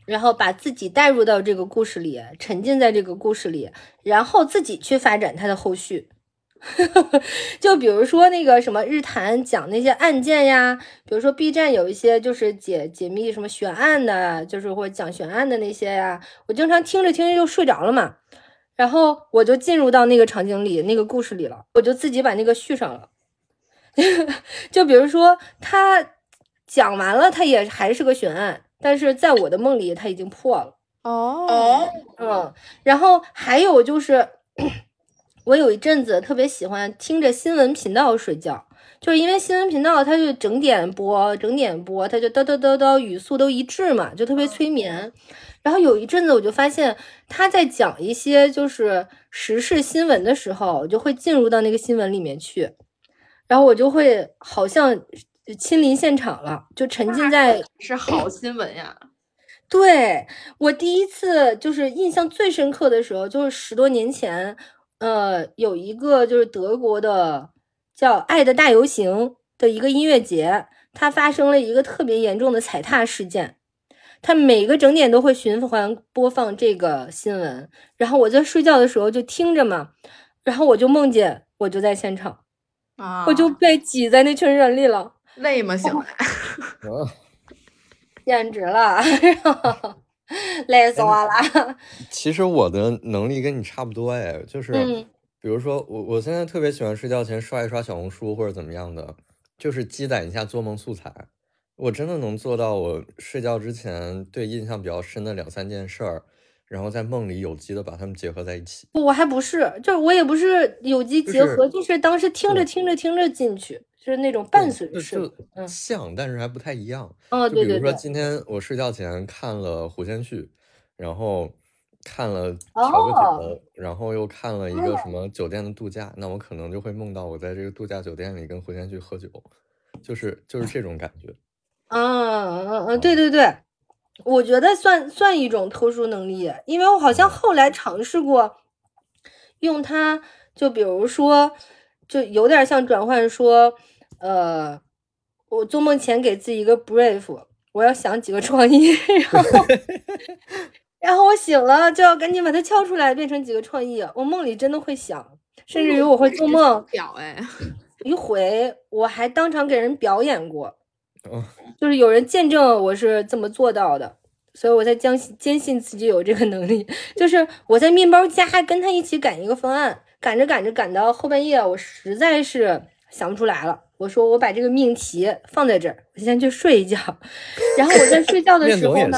Speaker 2: 然后把自己带入到这个故事里，沉浸在这个故事里，然后自己去发展它的后续。就比如说那个什么日坛讲那些案件呀，比如说 B 站有一些就是解解密什么悬案的，就是或讲悬案的那些呀，我经常听着听着就睡着了嘛，然后我就进入到那个场景里、那个故事里了，我就自己把那个续上了。就比如说，他讲完了，他也还是个悬案，但是在我的梦里，他已经破了。
Speaker 1: 哦，
Speaker 2: 嗯，然后还有就是，我有一阵子特别喜欢听着新闻频道睡觉，就是因为新闻频道它就整点播，整点播，它就叨叨叨叨，语速都一致嘛，就特别催眠。然后有一阵子，我就发现他在讲一些就是时事新闻的时候，我就会进入到那个新闻里面去。然后我就会好像亲临现场了，就沉浸在
Speaker 1: 是好新闻呀。
Speaker 2: 对我第一次就是印象最深刻的时候，就是十多年前，呃，有一个就是德国的叫《爱的大游行》的一个音乐节，它发生了一个特别严重的踩踏事件，它每个整点都会循环播放这个新闻，然后我在睡觉的时候就听着嘛，然后我就梦见我就在现场。
Speaker 1: 啊！
Speaker 2: 我就被挤在那群人里了，
Speaker 1: 累吗？醒来，
Speaker 2: 简直了，累死我了。
Speaker 3: 其实我的能力跟你差不多哎，就是比如说我我现在特别喜欢睡觉前刷一刷小红书或者怎么样的，就是积攒一下做梦素材。我真的能做到，我睡觉之前对印象比较深的两三件事儿。然后在梦里有机的把它们结合在一起。
Speaker 2: 我还不是，就是我也不是有机结合，就是当时听着听着听着进去，就是那种伴随式，
Speaker 3: 像，但是还不太一样。
Speaker 2: 哦，对
Speaker 3: 对对。比如说今天我睡觉前看了《狐仙序》，然后看了调个酒，然后又看了一个什么酒店的度假，那我可能就会梦到我在这个度假酒店里跟胡先煦喝酒，就是就是这种感觉。
Speaker 2: 嗯嗯嗯，对对对。我觉得算算一种特殊能力，因为我好像后来尝试过用它，就比如说，就有点像转换，说，呃，我做梦前给自己一个 brief，我要想几个创意，然后，然后我醒了就要赶紧把它敲出来，变成几个创意。我梦里真的会想，甚至于我会做梦
Speaker 1: 表哎，
Speaker 2: 一回我还当场给人表演过。就是有人见证我是这么做到的，所以我才坚信坚信自己有这个能力。就是我在面包家跟他一起赶一个方案，赶着赶着赶到后半夜，我实在是想不出来了。我说我把这个命题放在这儿，我先去睡一觉。然后我在睡觉的时候呢，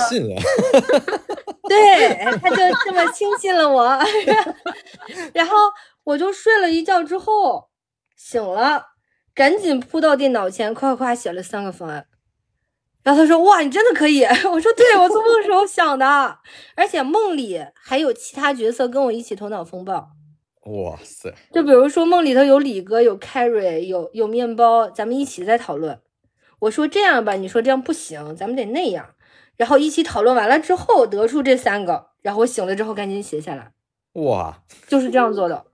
Speaker 2: 对，他就这么轻信了我。然后我就睡了一觉之后醒了。赶紧扑到电脑前，夸夸写了三个方案。然后他说：“哇，你真的可以！” 我说：“对，我做梦时候想的，而且梦里还有其他角色跟我一起头脑风暴。”
Speaker 3: 哇塞！
Speaker 2: 就比如说梦里头有李哥，有 Carry，有有面包，咱们一起在讨论。我说这样吧，你说这样不行，咱们得那样。然后一起讨论完了之后，得出这三个。然后我醒了之后赶紧写下来。
Speaker 3: 哇，
Speaker 2: 就是这样做的。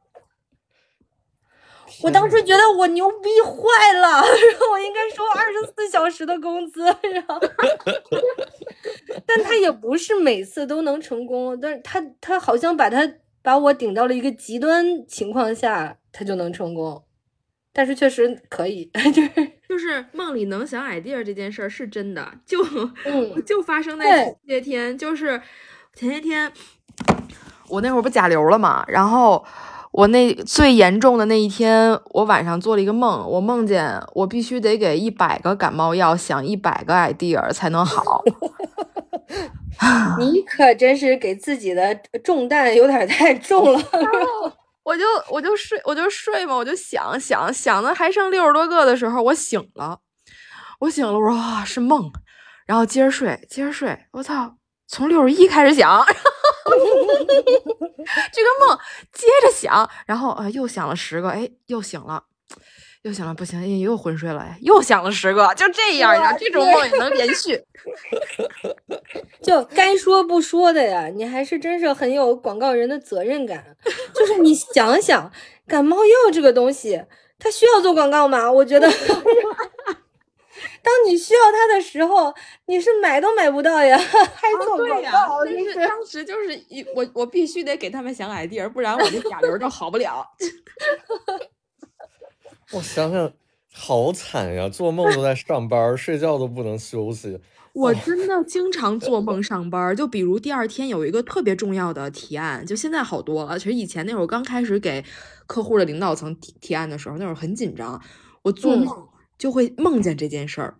Speaker 2: 我当时觉得我牛逼坏了，然后我应该收二十四小时的工资，然后，但他也不是每次都能成功，但是他他好像把他把我顶到了一个极端情况下，他就能成功，但是确实可以，就是
Speaker 1: 就是梦里能想 idea 这件事儿是真的，就
Speaker 2: 嗯
Speaker 1: 就发生在前些天，就是前些天我那会儿不甲流了嘛，然后我那最严重的那一天，我晚上做了一个梦，我梦见我必须得给一百个感冒药想一百个 idea 才能好。
Speaker 2: 你可真是给自己的重担有点太重了。
Speaker 1: 我就我就睡我就睡嘛，我就想想想的还剩六十多个的时候，我醒了，我醒了，我说啊是梦，然后接着睡，接着睡，我操，从六十一开始想，这个梦接着想，然后啊又想了十个，哎又醒了。又想了，不行，哎又昏睡了，哎，又想了十个，就这样呀，这种梦也能连续。
Speaker 2: 就该说不说的呀，你还是真是很有广告人的责任感。就是你想想，感冒药这个东西，它需要做广告吗？我觉得，当你需要它的时候，你是买都买不到呀，还做广
Speaker 1: 对呀、
Speaker 2: 告，
Speaker 1: 但
Speaker 2: 是。
Speaker 1: 是当时就是一我我必须得给他们想 idea，不然我这甲流就好不了。
Speaker 3: 我想想，好惨呀！做梦都在上班，睡觉都不能休息。
Speaker 1: 我真的经常做梦 上班，就比如第二天有一个特别重要的提案，就现在好多了。其实以前那会儿刚开始给客户的领导层提提案的时候，那会儿很紧张，我做
Speaker 2: 嗯
Speaker 1: 梦就会梦见这件事儿，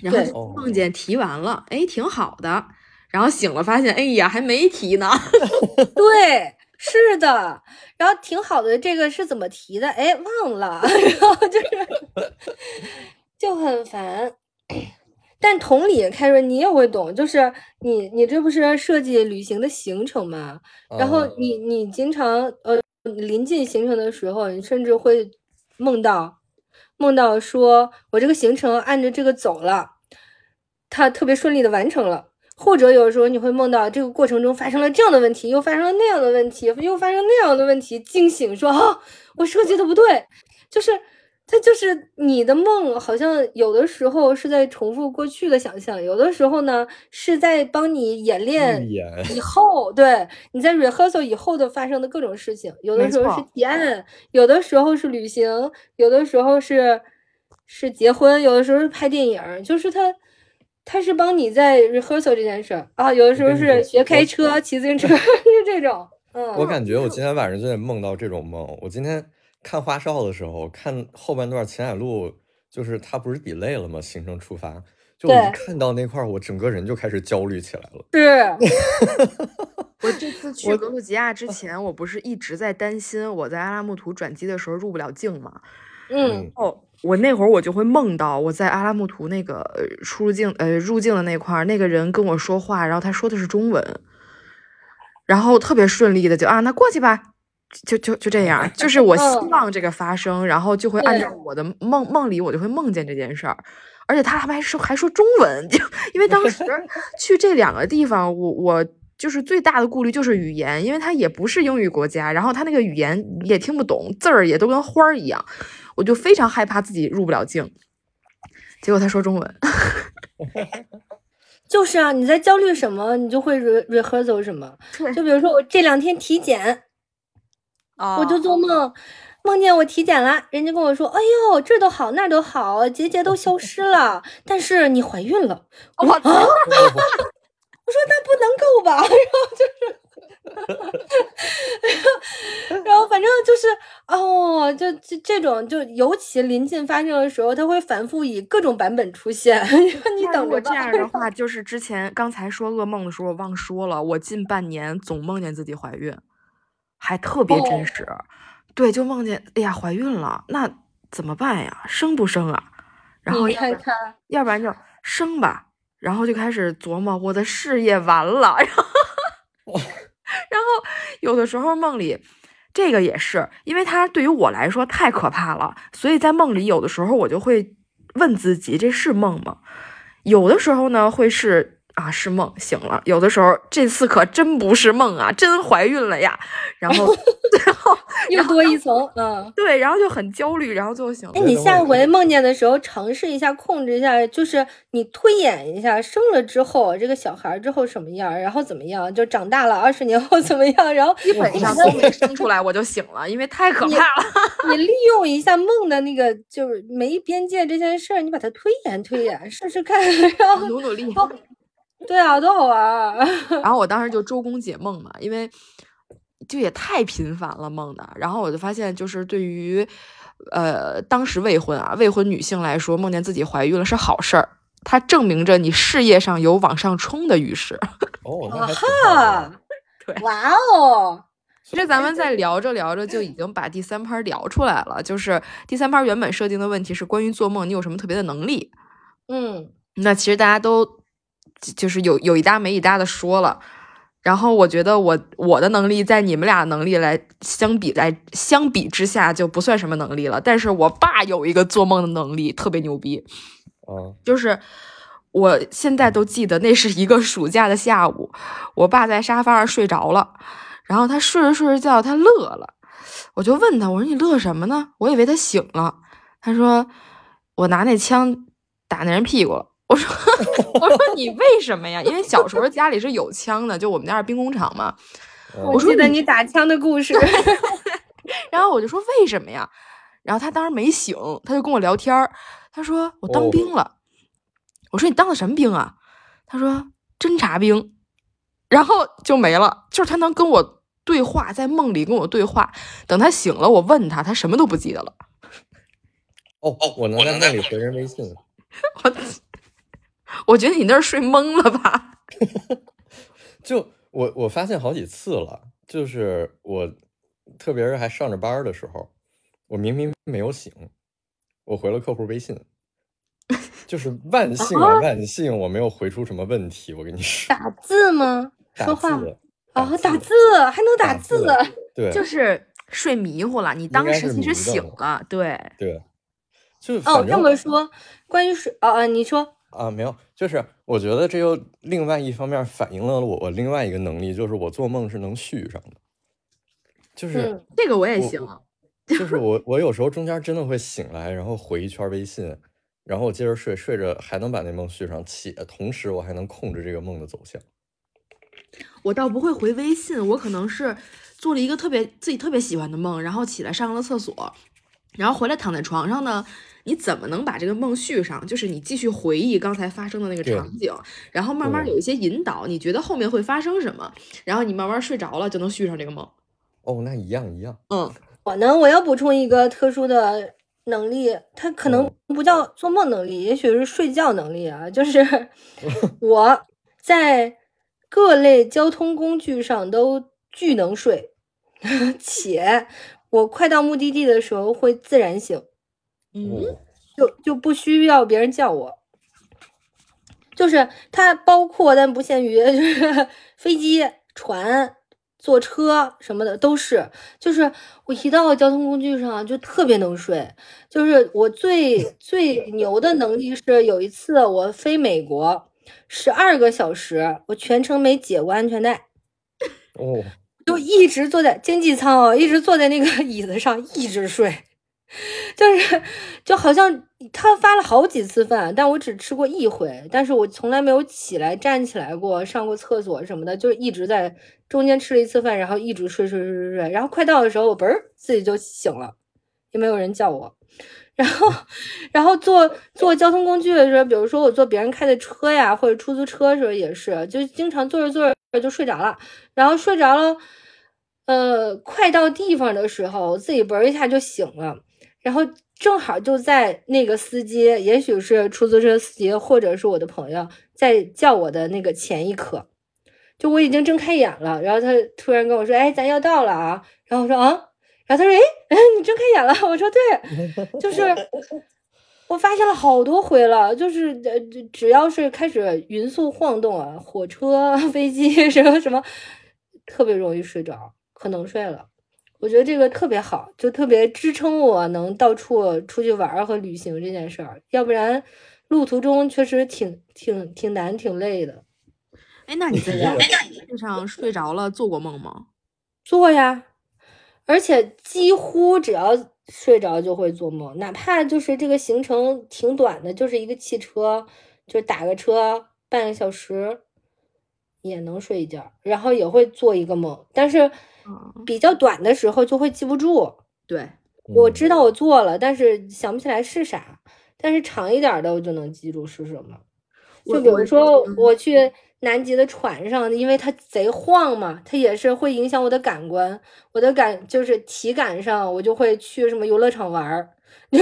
Speaker 1: 然后就梦见提完了，哎，挺好的，然后醒了发现，哎呀，还没提呢。
Speaker 2: 对，是的，然后挺好的，这个是怎么提的？哎，忘了，然后就是就很烦。但同理，凯瑞，你也会懂，就是你你这不是设计旅行的行程吗？然后
Speaker 3: 嗯
Speaker 2: 你你经常呃临近行程的时候，你甚至会梦到梦到说我这个行程按着这个走了，它特别顺利的完成了。或者有时候你会梦到这个过程中发生了这样的问题，又发生了那样的问题，又发生那样的问题，惊醒说啊，我设计的不对，就是它就是你的梦，好像有的时候是在重复过去的想象，有的时候呢是在帮你演练以后，对你在 rehearsal 以后的发生的各种事情，有的时候是
Speaker 1: 错
Speaker 2: 提案，有的时候是旅行，有的时候是是结婚，有的时候是拍电影儿，就是它。它是帮你在 rehearsal 这件事儿啊，有的时候是学开车、骑自行车，是这种。嗯，
Speaker 3: 我感觉我今天晚上就得梦到这种梦。我今天看花少的时候，看后半段秦海璐，就是他不是 delay 了吗？行程出发，就我一看到那块儿，我整个人就开始焦虑起来了。
Speaker 2: 是，
Speaker 1: 我这次去格鲁吉亚之前，我不是一直在担心我在阿拉木图转机的时候入不了境吗？
Speaker 2: 嗯，
Speaker 1: 哦，我那会儿我就会梦到我在阿拉木图那个呃出入境呃入境的那块儿，那个人跟我说话，然后他说的是中文，然后特别顺利的就啊，那过去吧，就就就这样，就是我希
Speaker 2: 嗯。
Speaker 1: 望这个发生，然后就会按照我的梦梦里，我就会梦见这件事儿。而且他还说还说中文，就 因为当时 去这两个地方，我我就是最大的顾虑就是语言，因为他也不是英语国家，然后他那个语言也听不懂，字儿也都跟花儿一样，我就非常害怕自己入不了境。结果他说中文，
Speaker 2: 就是啊，你在焦虑什么，你就会 re rehearsal 什么。就比如说我这两天体检，
Speaker 1: 啊
Speaker 2: 我就做梦，梦见我体检了，人家跟我说，哎呦，这都好，那都好，结节都消失了，但是你怀孕了。
Speaker 1: 我啊，
Speaker 2: 我说那不能够吧，然后就是，然后反正就是哦，就这这种，就尤其临近发生的时候，它会反复以各种版本出现，你等着这。
Speaker 1: 样的话，就是之前刚才说噩梦的时候，我忘说了，我近半年总梦见自己怀孕，还特别
Speaker 2: 哦
Speaker 1: 真实。对，就梦见，哎呀，怀孕了，那怎么办呀？生不生啊？然后要不然
Speaker 2: 看看，
Speaker 1: 要不然就生吧，然后就开始琢磨我的事业完了，然后然后有的时候梦里。这个也是，因为它对于我来说太可怕了，所以在梦里有的时候我就会问自己，这是梦吗？有的时候呢，会是啊，是梦，醒了。有的时候这次可真不是梦啊，真怀孕了呀。然后，然后
Speaker 2: 又多一层，嗯，
Speaker 1: 对，然后就很焦虑，然后最后醒了。
Speaker 2: 哎，你下回梦见的时候，尝试一下控制一下，就是你推演一下，生了之后这个小孩之后什么样，然后怎么样，就长大了二十年后怎么样，然后
Speaker 1: 基本上都没生出来我就醒了，因为太可怕了。
Speaker 2: 你利用一下梦的那个就是没边界这件事儿，你把它推演推演，试试看，然后
Speaker 1: 努努力。
Speaker 2: 对啊，多好玩儿！
Speaker 1: 然后我当时就周公解梦嘛，因为就也太频繁了梦的。然后我就发现，就是对于呃当时未婚啊未婚女性来说，梦见自己怀孕了是好事儿，它证明着你事业上有往上冲的预示。
Speaker 3: 哦，
Speaker 2: 啊哈，
Speaker 1: 对，
Speaker 2: 哇哦！
Speaker 1: 其实咱们在聊着聊着就已经把第三盘聊出来了，就是第三盘原本设定的问题是关于做梦，你有什么特别的能力？
Speaker 2: 嗯，
Speaker 1: 那其实大家都。就是有有一搭没一搭的说了，然后我觉得我我的能力在你们俩能力来相比来相比之下就不算什么能力了。但是我爸有一个做梦的能力特别牛逼，
Speaker 3: 哦，
Speaker 1: 就是我现在都记得那是一个暑假的下午，我爸在沙发上睡着了，然后他睡着睡着觉他乐了，我就问他我说你乐什么呢？我以为他醒了，他说我拿那枪打那人屁股了。我说，我说你为什么呀？因为小时候家里是有枪的，就我们家是兵工厂嘛。
Speaker 2: 我记得你打枪的故事。
Speaker 1: 然后我就说为什么呀？然后他当时没醒，他就跟我聊天儿。他说我当兵了。我说你当的什么兵啊？他说侦察兵。然后就没了，就是他能跟我对话，在梦里跟我对话。等他醒了，我问他，他什么都不记得了。
Speaker 3: 哦哦，我能在梦里回人微信。
Speaker 1: 我。我觉得你那儿睡懵了吧？
Speaker 3: 就我我发现好几次了，就是我特别是还上着班的时候，我明明没有醒，我回了客户微信，就是万 幸啊万幸，我没有回出什么问题。我跟你说，
Speaker 2: 打字吗？说话
Speaker 3: 啊？
Speaker 2: 打字还能打字？
Speaker 3: 对，
Speaker 1: 就是睡迷糊了。你当时其实醒了，对
Speaker 3: 对，就
Speaker 2: 哦这么说，关于睡啊啊，你说。
Speaker 3: 啊，没有，就是我觉得这又另外一方面反映了我我另外一个能力，就是我做梦是能续上的，就是
Speaker 1: 这个我也行，
Speaker 3: 就是我我有时候中间真的会醒来，然后回一圈微信，然后我接着睡，睡着还能把那梦续上，且同时我还能控制这个梦的走向。
Speaker 1: 我倒不会回微信，我可能是做了一个特别自己特别喜欢的梦，然后起来上了厕所，然后回来躺在床上呢。你怎么能把这个梦续上？就是你继续回忆刚才发生的那个场景，然后慢慢有一些引导，你觉得后面会发生什么，然后你慢慢睡着了就能续上这个梦。
Speaker 3: 哦，那一样一样。
Speaker 1: 嗯，
Speaker 2: 我呢，我要补充一个特殊的能力，它可能不叫做梦能力，也许是睡觉能力啊。就是 我在各类交通工具上都巨能睡，且我快到目的地的时候会自然醒。
Speaker 1: 嗯，
Speaker 2: 就就不需要别人叫我，就是它包括但不限于，就是飞机、船、坐车什么的都是。就是我一到交通工具上就特别能睡。就是我最最牛的能力是有一次我飞美国十二个小时，我全程没解过安全带。
Speaker 3: 哦，
Speaker 2: 就一直坐在经济舱啊，一直坐在那个 椅子上一直睡。就是，就好像他发了好几次饭，但我只吃过一回，但是我从来没有起来站起来过，上过厕所什么的，就一直在中间吃了一次饭，然后一直睡睡睡睡睡，然后快到的时候，我嘣儿自己就醒了，也没有人叫我。然后，然后坐坐交通工具的时候，比如说我坐别人开的车呀，或者出租车的时候也是，就经常坐着坐着就睡着了，然后睡着了，呃，快到地方的时候，自己嘣一下就醒了。然后正好就在那个司机，也许是出租车司机，或者是我的朋友，在叫我的那个前一刻，就我已经睁开眼了，然后他突然跟我说：“哎，咱要到了啊！”然后我说：“啊！”然后他说：“哎，你睁开眼了？”我说：“对，就是我发现了好多回了，就是呃，只要是开始匀速晃动啊，火车、飞机什么什么，特别容易睡着，可能睡了。”我觉得这个特别好，就特别支撑我能到处出去玩和旅行这件事儿。要不然，路途中确实挺挺挺难、挺累的。
Speaker 1: 哎，那你在 路上睡着了做过梦吗？
Speaker 2: 做呀，而且几乎只要睡着就会做梦，哪怕就是这个行程挺短的，就是一个汽车，就打个车半个小时，也能睡一觉，然后也会做一个梦，但是比较短的时候就会记不住。
Speaker 1: 对，
Speaker 2: 我知道我做了，但是想不起来是啥。但是长一点的我就能记住是什么，就比如说我去南极的船上，因为它贼晃嘛，它也是会影响我的感官，我的感就是体感上，我就会去什么游乐场玩儿，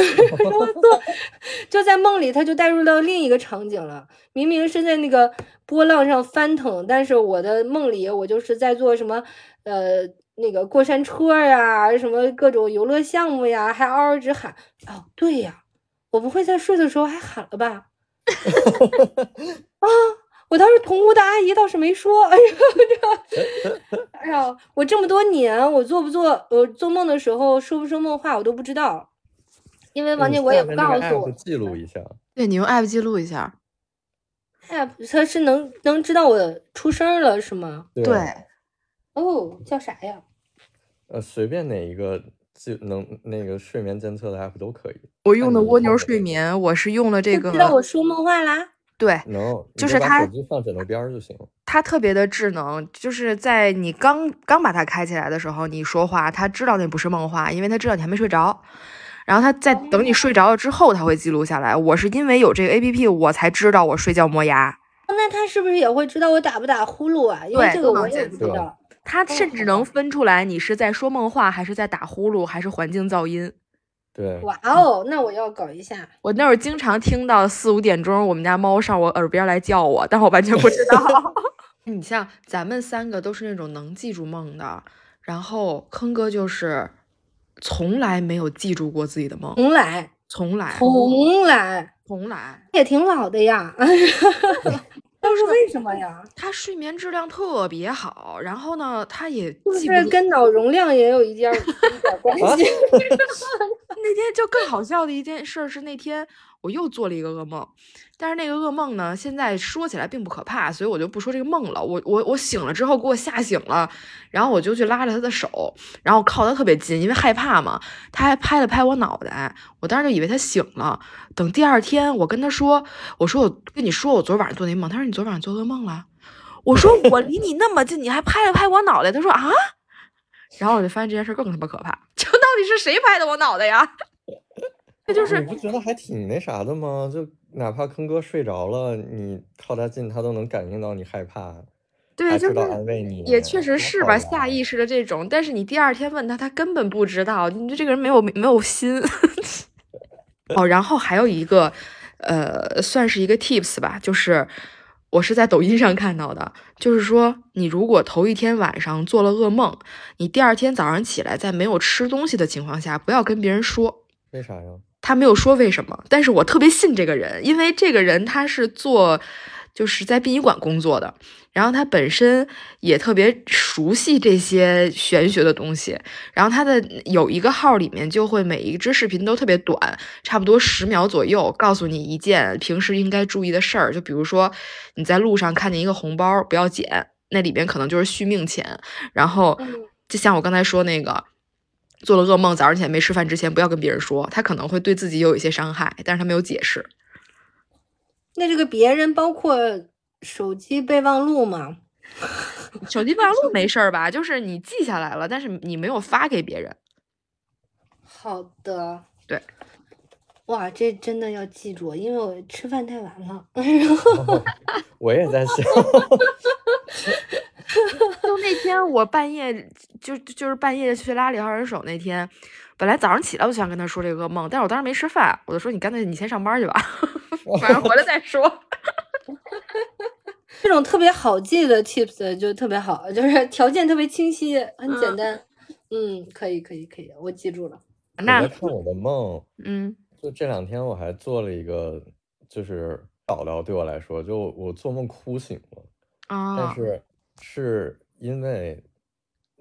Speaker 2: 就在梦里，它就带入到另一个场景了。明明是在那个波浪上翻腾，但是我的梦里我就是在做什么呃那个过山车呀，什么各种游乐项目呀，还嗷嗷直喊哦，对呀。我不会在睡的时候还喊了吧？啊！我当时同屋的阿姨倒是没说。哎呀，哎呀，我这么多年，我做不做，我做梦的时候说不说梦话，我都不知道，因为王建国也不告诉我。
Speaker 3: 记录一下。
Speaker 1: 对你用 app 记录一下。
Speaker 2: app 它是能能知道我出声了是吗？
Speaker 1: 对。
Speaker 2: 哦，叫啥呀？
Speaker 3: 呃，随便哪一个。就能那个睡眠监测的 app 都可以。
Speaker 1: 我用的蜗牛睡眠，我是用了这个。
Speaker 2: 知道我说梦话啦？
Speaker 1: 对，
Speaker 3: 能，
Speaker 1: 就是它
Speaker 3: 手机放枕头边就行了。
Speaker 1: 它特别的智能，就是在你刚刚把它开起来的时候，你说话，它知道那不是梦话，因为它知道你还没睡着。然后它在等你睡着了之后，它会记录下来。我是因为有这个 app，我才知道我睡觉磨牙。
Speaker 2: 那它是不是也会知道我打不打呼噜啊？因为这个我也不知道。
Speaker 1: 他甚至能分出来你是在说梦话，还是在打呼噜，还是环境噪音。
Speaker 3: 对，
Speaker 2: 哇哦，那我要搞一下。
Speaker 1: 我那会儿经常听到四五点钟，我们家猫上我耳边来叫我，但我完全不知道。你像咱们三个都是那种能记住梦的，然后坑哥就是从来没有记住过自己的梦，
Speaker 2: 从来，
Speaker 1: 从来，
Speaker 2: 从来，
Speaker 1: 从来，
Speaker 2: 也挺老的呀。都是为什么呀？
Speaker 1: 他睡眠质量特别好，然后呢，他也
Speaker 2: 就是跟脑容量也有一点 点关系。
Speaker 1: 那天就更好笑的一件事是那天。我又做了一个噩梦，但是那个噩梦呢，现在说起来并不可怕，所以我就不说这个梦了。我我我醒了之后给我吓醒了，然后我就去拉着他的手，然后靠他特别近，因为害怕嘛。他还拍了拍我脑袋，我当时就以为他醒了。等第二天我跟他说，我说我跟你说我昨晚上做那梦，他说你昨晚上做噩梦了。我说我离你那么近，你还拍了拍我脑袋。他说啊，然后我就发现这件事更他妈可怕，就到底是谁拍的我脑袋呀？那就是
Speaker 3: 你不觉得还挺那啥的吗？就哪怕坑哥睡着了，你靠他近，他都能感应到你害怕，
Speaker 1: 对，就是
Speaker 3: 安慰你。
Speaker 1: 也确实是吧，下意识的这种。但是你第二天问他，他根本不知道，你就这个人没有没有心。哦，然后还有一个，呃，算是一个 tips 吧，就是我是在抖音上看到的，就是说你如果头一天晚上做了噩梦，你第二天早上起来，在没有吃东西的情况下，不要跟别人说。
Speaker 3: 为啥呀？
Speaker 1: 他没有说为什么，但是我特别信这个人，因为这个人他是做，就是在殡仪馆工作的，然后他本身也特别熟悉这些玄学的东西，然后他的有一个号里面就会每一支视频都特别短，差不多十秒左右，告诉你一件平时应该注意的事儿，就比如说你在路上看见一个红包不要捡，那里边可能就是续命钱，然后就像我刚才说那个。做了噩梦，早上起来没吃饭之前不要跟别人说，他可能会对自己有一些伤害，但是他没有解释。
Speaker 2: 那这个别人包括手机备忘录吗？
Speaker 1: 手机备忘录没事儿吧？就是你记下来了，但是你没有发给别人。
Speaker 2: 好的。
Speaker 1: 对。
Speaker 2: 哇，这真的要记住，因为我吃饭太晚了。
Speaker 3: 我也在想。
Speaker 1: 就那天我半夜就就是半夜去拉李浩人手那天，本来早上起来我就想跟他说这个噩梦，但是我当时没吃饭，我就说你干脆你先上班去吧，晚上回来再说。
Speaker 2: 这种特别好记的 tips 就特别好，就是条件特别清晰，很简单。嗯，可以可以可以，我记住了。
Speaker 1: 那
Speaker 3: 看我的梦，
Speaker 1: 嗯，
Speaker 3: 就这两天我还做了一个，就是聊聊对我来说，就我做梦哭醒了，
Speaker 1: 啊，
Speaker 3: 但是。是因为，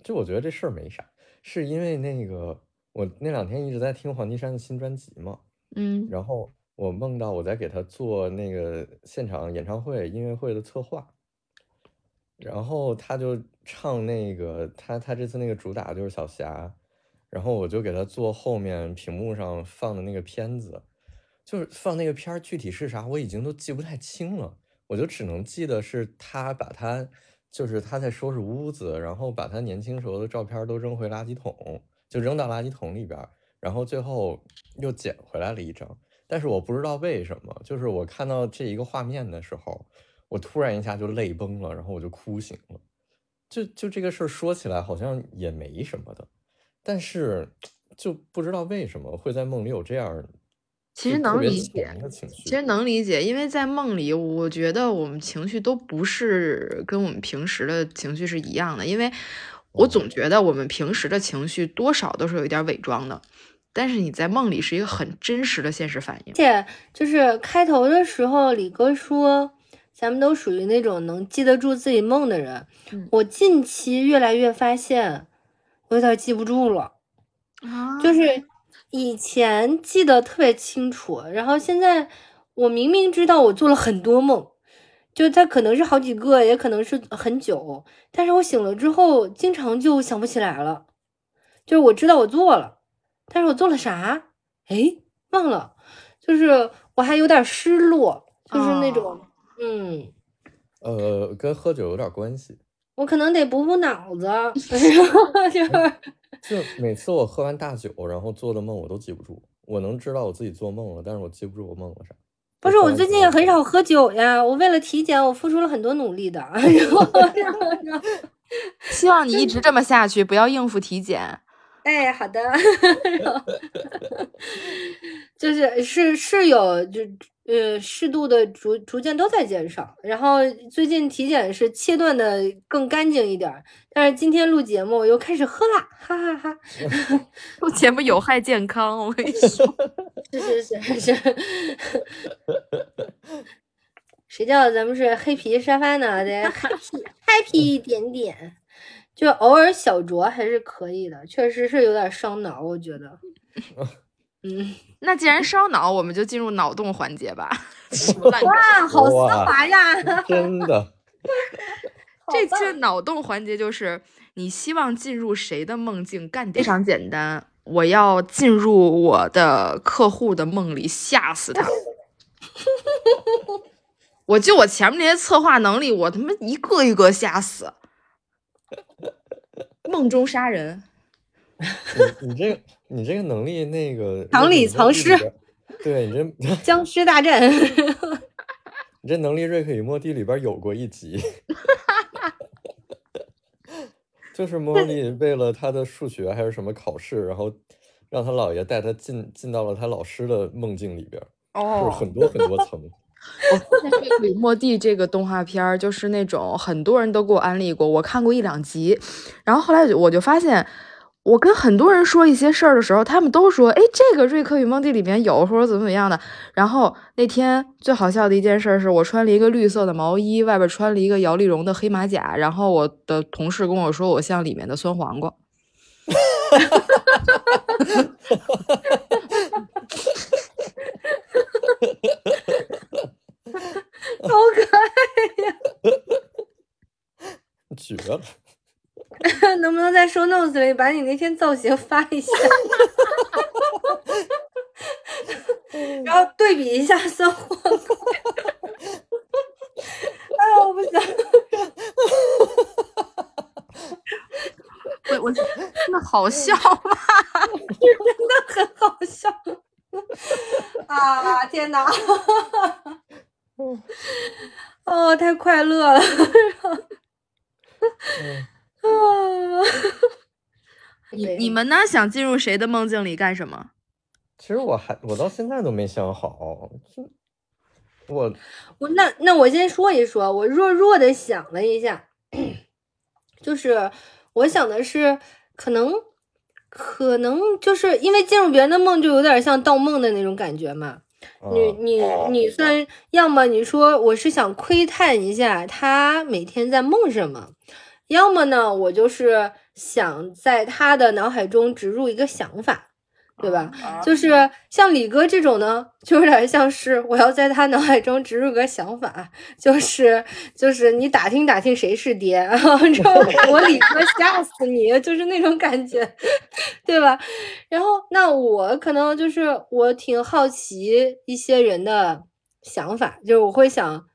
Speaker 3: 就我觉得这事儿没啥，是因为那个我那两天一直在听黄绮珊的新专辑嘛，
Speaker 1: 嗯，
Speaker 3: 然后我梦到我在给他做那个现场演唱会音乐会的策划，然后他就唱那个他他这次那个主打就是小霞，然后我就给他做后面屏幕上放的那个片子，就是放那个片儿具体是啥我已经都记不太清了，我就只能记得是他把他就是他在收拾屋子，然后把他年轻时候的照片都扔回垃圾桶，就扔到垃圾桶里边，然后最后又捡回来了一张，但是我不知道为什么，就是我看到这一个画面的时候。我突然一下就泪崩了，然后我就哭醒了。就就这个事儿说起来好像也没什么的，但是就不知道为什么会在梦里有这样，
Speaker 1: 其实能理解，其实能理解，因为在梦里，我觉得我们情绪都不是跟我们平时的情绪是一样的，因为我总觉得我们平时的情绪多少都是有一点伪装的，但是你在梦里是一个很真实的现实反应。
Speaker 2: 而且就是开头的时候，李哥说。咱们都属于那种能记得住自己梦的人。我近期越来越发现，我有点记不住了。
Speaker 1: 啊，
Speaker 2: 就是以前记得特别清楚，然后现在我明明知道我做了很多梦，就它可能是好几个，也可能是很久，但是我醒了之后，经常就想不起来了。就是我知道我做了，但是我做了啥？哎，忘了。就是我还有点失落，就是那种。嗯，
Speaker 3: 呃，跟喝酒有点关系。
Speaker 2: 我可能得补补脑子，就是
Speaker 3: 就每次我喝完大酒，然后做的梦我都记不住。我能知道我自己做梦了，但是我记不住我梦了啥。
Speaker 2: 不是，我最近也很少喝酒呀。我为了体检，我付出了很多努力的。然后，
Speaker 1: 希望你一直这么下去，不要应付体检。
Speaker 2: 哎，好的。就是是是有就。呃，适度的逐逐渐都在减少，然后最近体检是切断的更干净一点，但是今天录节目我又开始喝了，哈哈哈！
Speaker 1: 录节目有害健康，我跟你说，
Speaker 2: 是是是是，谁叫咱们是黑皮沙发呢？得 happy happy 一点点，就偶尔小酌还是可以的，确实是有点伤脑，我觉得。嗯，
Speaker 1: 那既然烧脑，我们就进入脑洞环节吧。
Speaker 2: 哇，好丝滑呀！
Speaker 3: 真的。
Speaker 1: 这期脑洞环节就是你希望进入谁的梦境？干非常简单，我要进入我的客户的梦里，吓死他。我就我前面那些策划能力，我他妈一个一个吓死。梦中杀人。
Speaker 3: 你你这个。你这个能力，那个
Speaker 2: 藏里藏尸，
Speaker 3: 对你这
Speaker 2: 僵尸大战，
Speaker 3: 你这能力《瑞克与莫蒂》里边有过一集，就是莫莉为了他的数学还是什么考试，然后让他姥爷带他进进到了他老师的梦境里边，
Speaker 1: 哦，
Speaker 3: 就是很多很多层。
Speaker 1: 我发现《瑞克与莫蒂》这个动画片就是那种很多人都给我安利过，我看过一两集，然后后来我就发现。我跟很多人说一些事儿的时候，他们都说：“哎，这个《瑞克与莫蒂》里面有，或者怎么怎么样的。”然后那天最好笑的一件事是我穿了一个绿色的毛衣，外边穿了一个摇粒绒的黑马甲，然后我的同事跟我说我像里面的酸黄瓜，哈
Speaker 2: 好可爱呀！
Speaker 3: 绝了！
Speaker 2: 能不能在收 notes 里把你那天造型发一下，然后对比一下酸黄瓜？哎呀，我不想。
Speaker 1: 我我真的好笑吗？
Speaker 2: 真的很好笑。啊天哪！哦，太快乐了。啊！
Speaker 1: 你你们呢？想进入谁的梦境里干什么？
Speaker 3: 其实我还我到现在都没想好。我
Speaker 2: 我那那我先说一说，我弱弱的想了一下，就是我想的是，可能可能就是因为进入别人的梦，就有点像盗梦的那种感觉嘛。你你你算，要么你说我是想窥探一下他每天在梦什么。要么呢，我就是想在他的脑海中植入一个想法，对吧？
Speaker 1: 啊
Speaker 2: 就是像李哥这种呢，就有点像是我要在他脑海中植入个想法，就是就是你打听打听谁是爹，然后我李哥 吓死你，就是那种感觉，对吧？然后那我可能就是我挺好奇一些人的想法，就是我会想，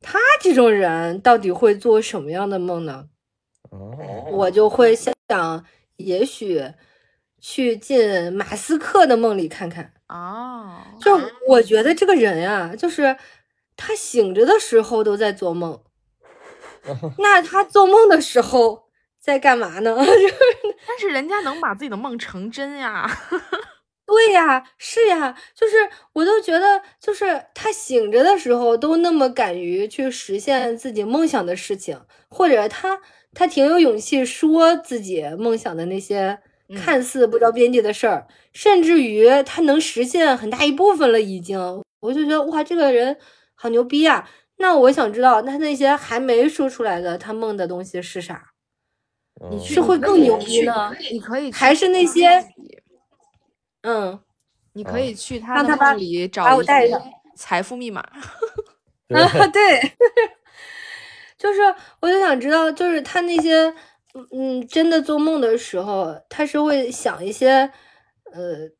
Speaker 2: 他这种人到底会做什么样的梦呢？
Speaker 3: 哦，
Speaker 2: 我就会想，也许去进马斯克的梦里看看。
Speaker 1: 哦，
Speaker 2: 就我觉得这个人啊、就是他醒着的时候都在做梦，那他做梦的时候在干嘛呢？
Speaker 1: 但是人家能把自己的梦成真呀。
Speaker 2: 对呀，是呀，就是我都觉得，就是他醒着的时候都那么敢于去实现自己梦想的事情，或者他他挺有勇气说自己梦想的那些
Speaker 1: 嗯
Speaker 2: 看似不着边际的事儿，甚至于他能实现很大一部分了，已经，我就觉得哇，这个人好牛逼啊！那我想知道，那那些还没说出来的他梦的东西是啥？
Speaker 3: 嗯
Speaker 1: 你
Speaker 2: 是会更牛逼呢？
Speaker 1: 你可以
Speaker 2: 还是那些嗯。
Speaker 1: 你可以去他的
Speaker 2: 让他把
Speaker 1: 梦里找一些
Speaker 2: 我带上
Speaker 1: 财富密码。
Speaker 3: 对
Speaker 2: 啊，对，就是我就想知道，就是他那些，嗯，真的做梦的时候，他是会想一些，呃，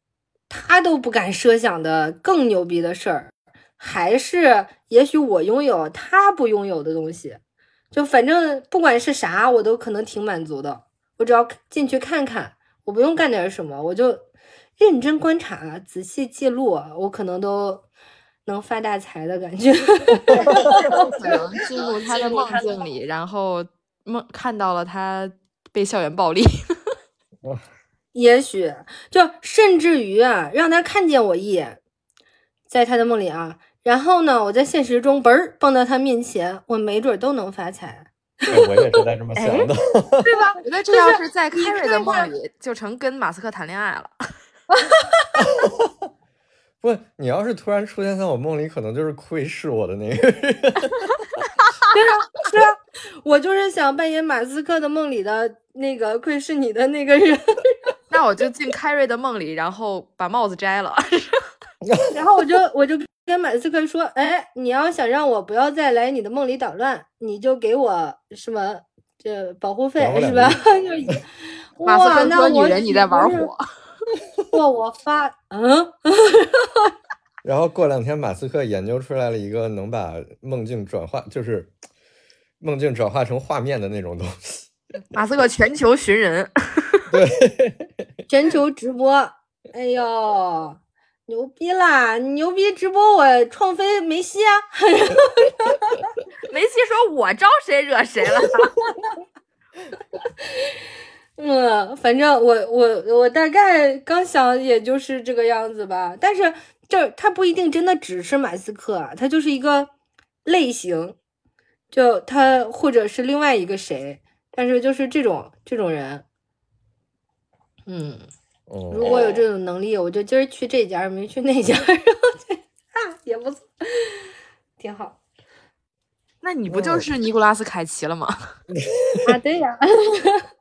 Speaker 2: 他都不敢设想的更牛逼的事儿，还是也许我拥有他不拥有的东西，就反正不管是啥，我都可能挺满足的。我只要进去看看，我不用干点什么，我就认真观察、仔细记录，我可能都能发大财的感觉。
Speaker 1: 可能进入他的梦境里，然后梦看到了他被校园暴力。
Speaker 2: 也许就甚至于啊，让他看见我一眼，在他的梦里啊，然后呢，我在现实中嘣儿蹦到他面前，我没准都能发财。
Speaker 3: 对我也是在这么 想的。
Speaker 2: 对吧？
Speaker 1: 我觉得这要是在
Speaker 2: 你
Speaker 1: 凯瑞的梦里，就成跟马斯克谈恋爱了。
Speaker 3: 不，你要是突然出现在我梦里，可能就是窥视我的那个人。
Speaker 2: 对啊，对啊，我就是想扮演马斯克的梦里的那个窥视你的那个人，
Speaker 1: 那我就进凯瑞的梦里，然后把帽子摘了。
Speaker 2: 然后我就我就跟马斯克说，哎，你要想让我不要再来你的梦里捣乱，你就给我什么这保护费是吧？
Speaker 1: 马斯
Speaker 2: 哇那
Speaker 1: 克说：“女
Speaker 2: 我
Speaker 1: 人，你在玩火。
Speaker 2: 哇，我发嗯。
Speaker 3: 然后过两天，马斯克研究出来了一个能把梦境转化，就是 梦境转化成画面的那种东西。”
Speaker 1: 马斯克全球寻人，
Speaker 2: 全球直播，哎呦，牛逼啦！牛逼直播我创飞梅西啊！
Speaker 1: 梅西说：“我招谁惹谁了
Speaker 2: 嗯，反正我我我大概刚想也就是这个样子吧。但是这他不一定真的只是马斯克啊，他就是一个类型，就他或者是另外一个谁，但是就是这种这种人，嗯。
Speaker 3: 嗯，
Speaker 2: 如果有这种能力，我就今儿去这家，没去那家，然后这啊也不错，挺好？”
Speaker 1: 那你不就是尼古拉斯凯奇了吗？
Speaker 2: 啊。对呀，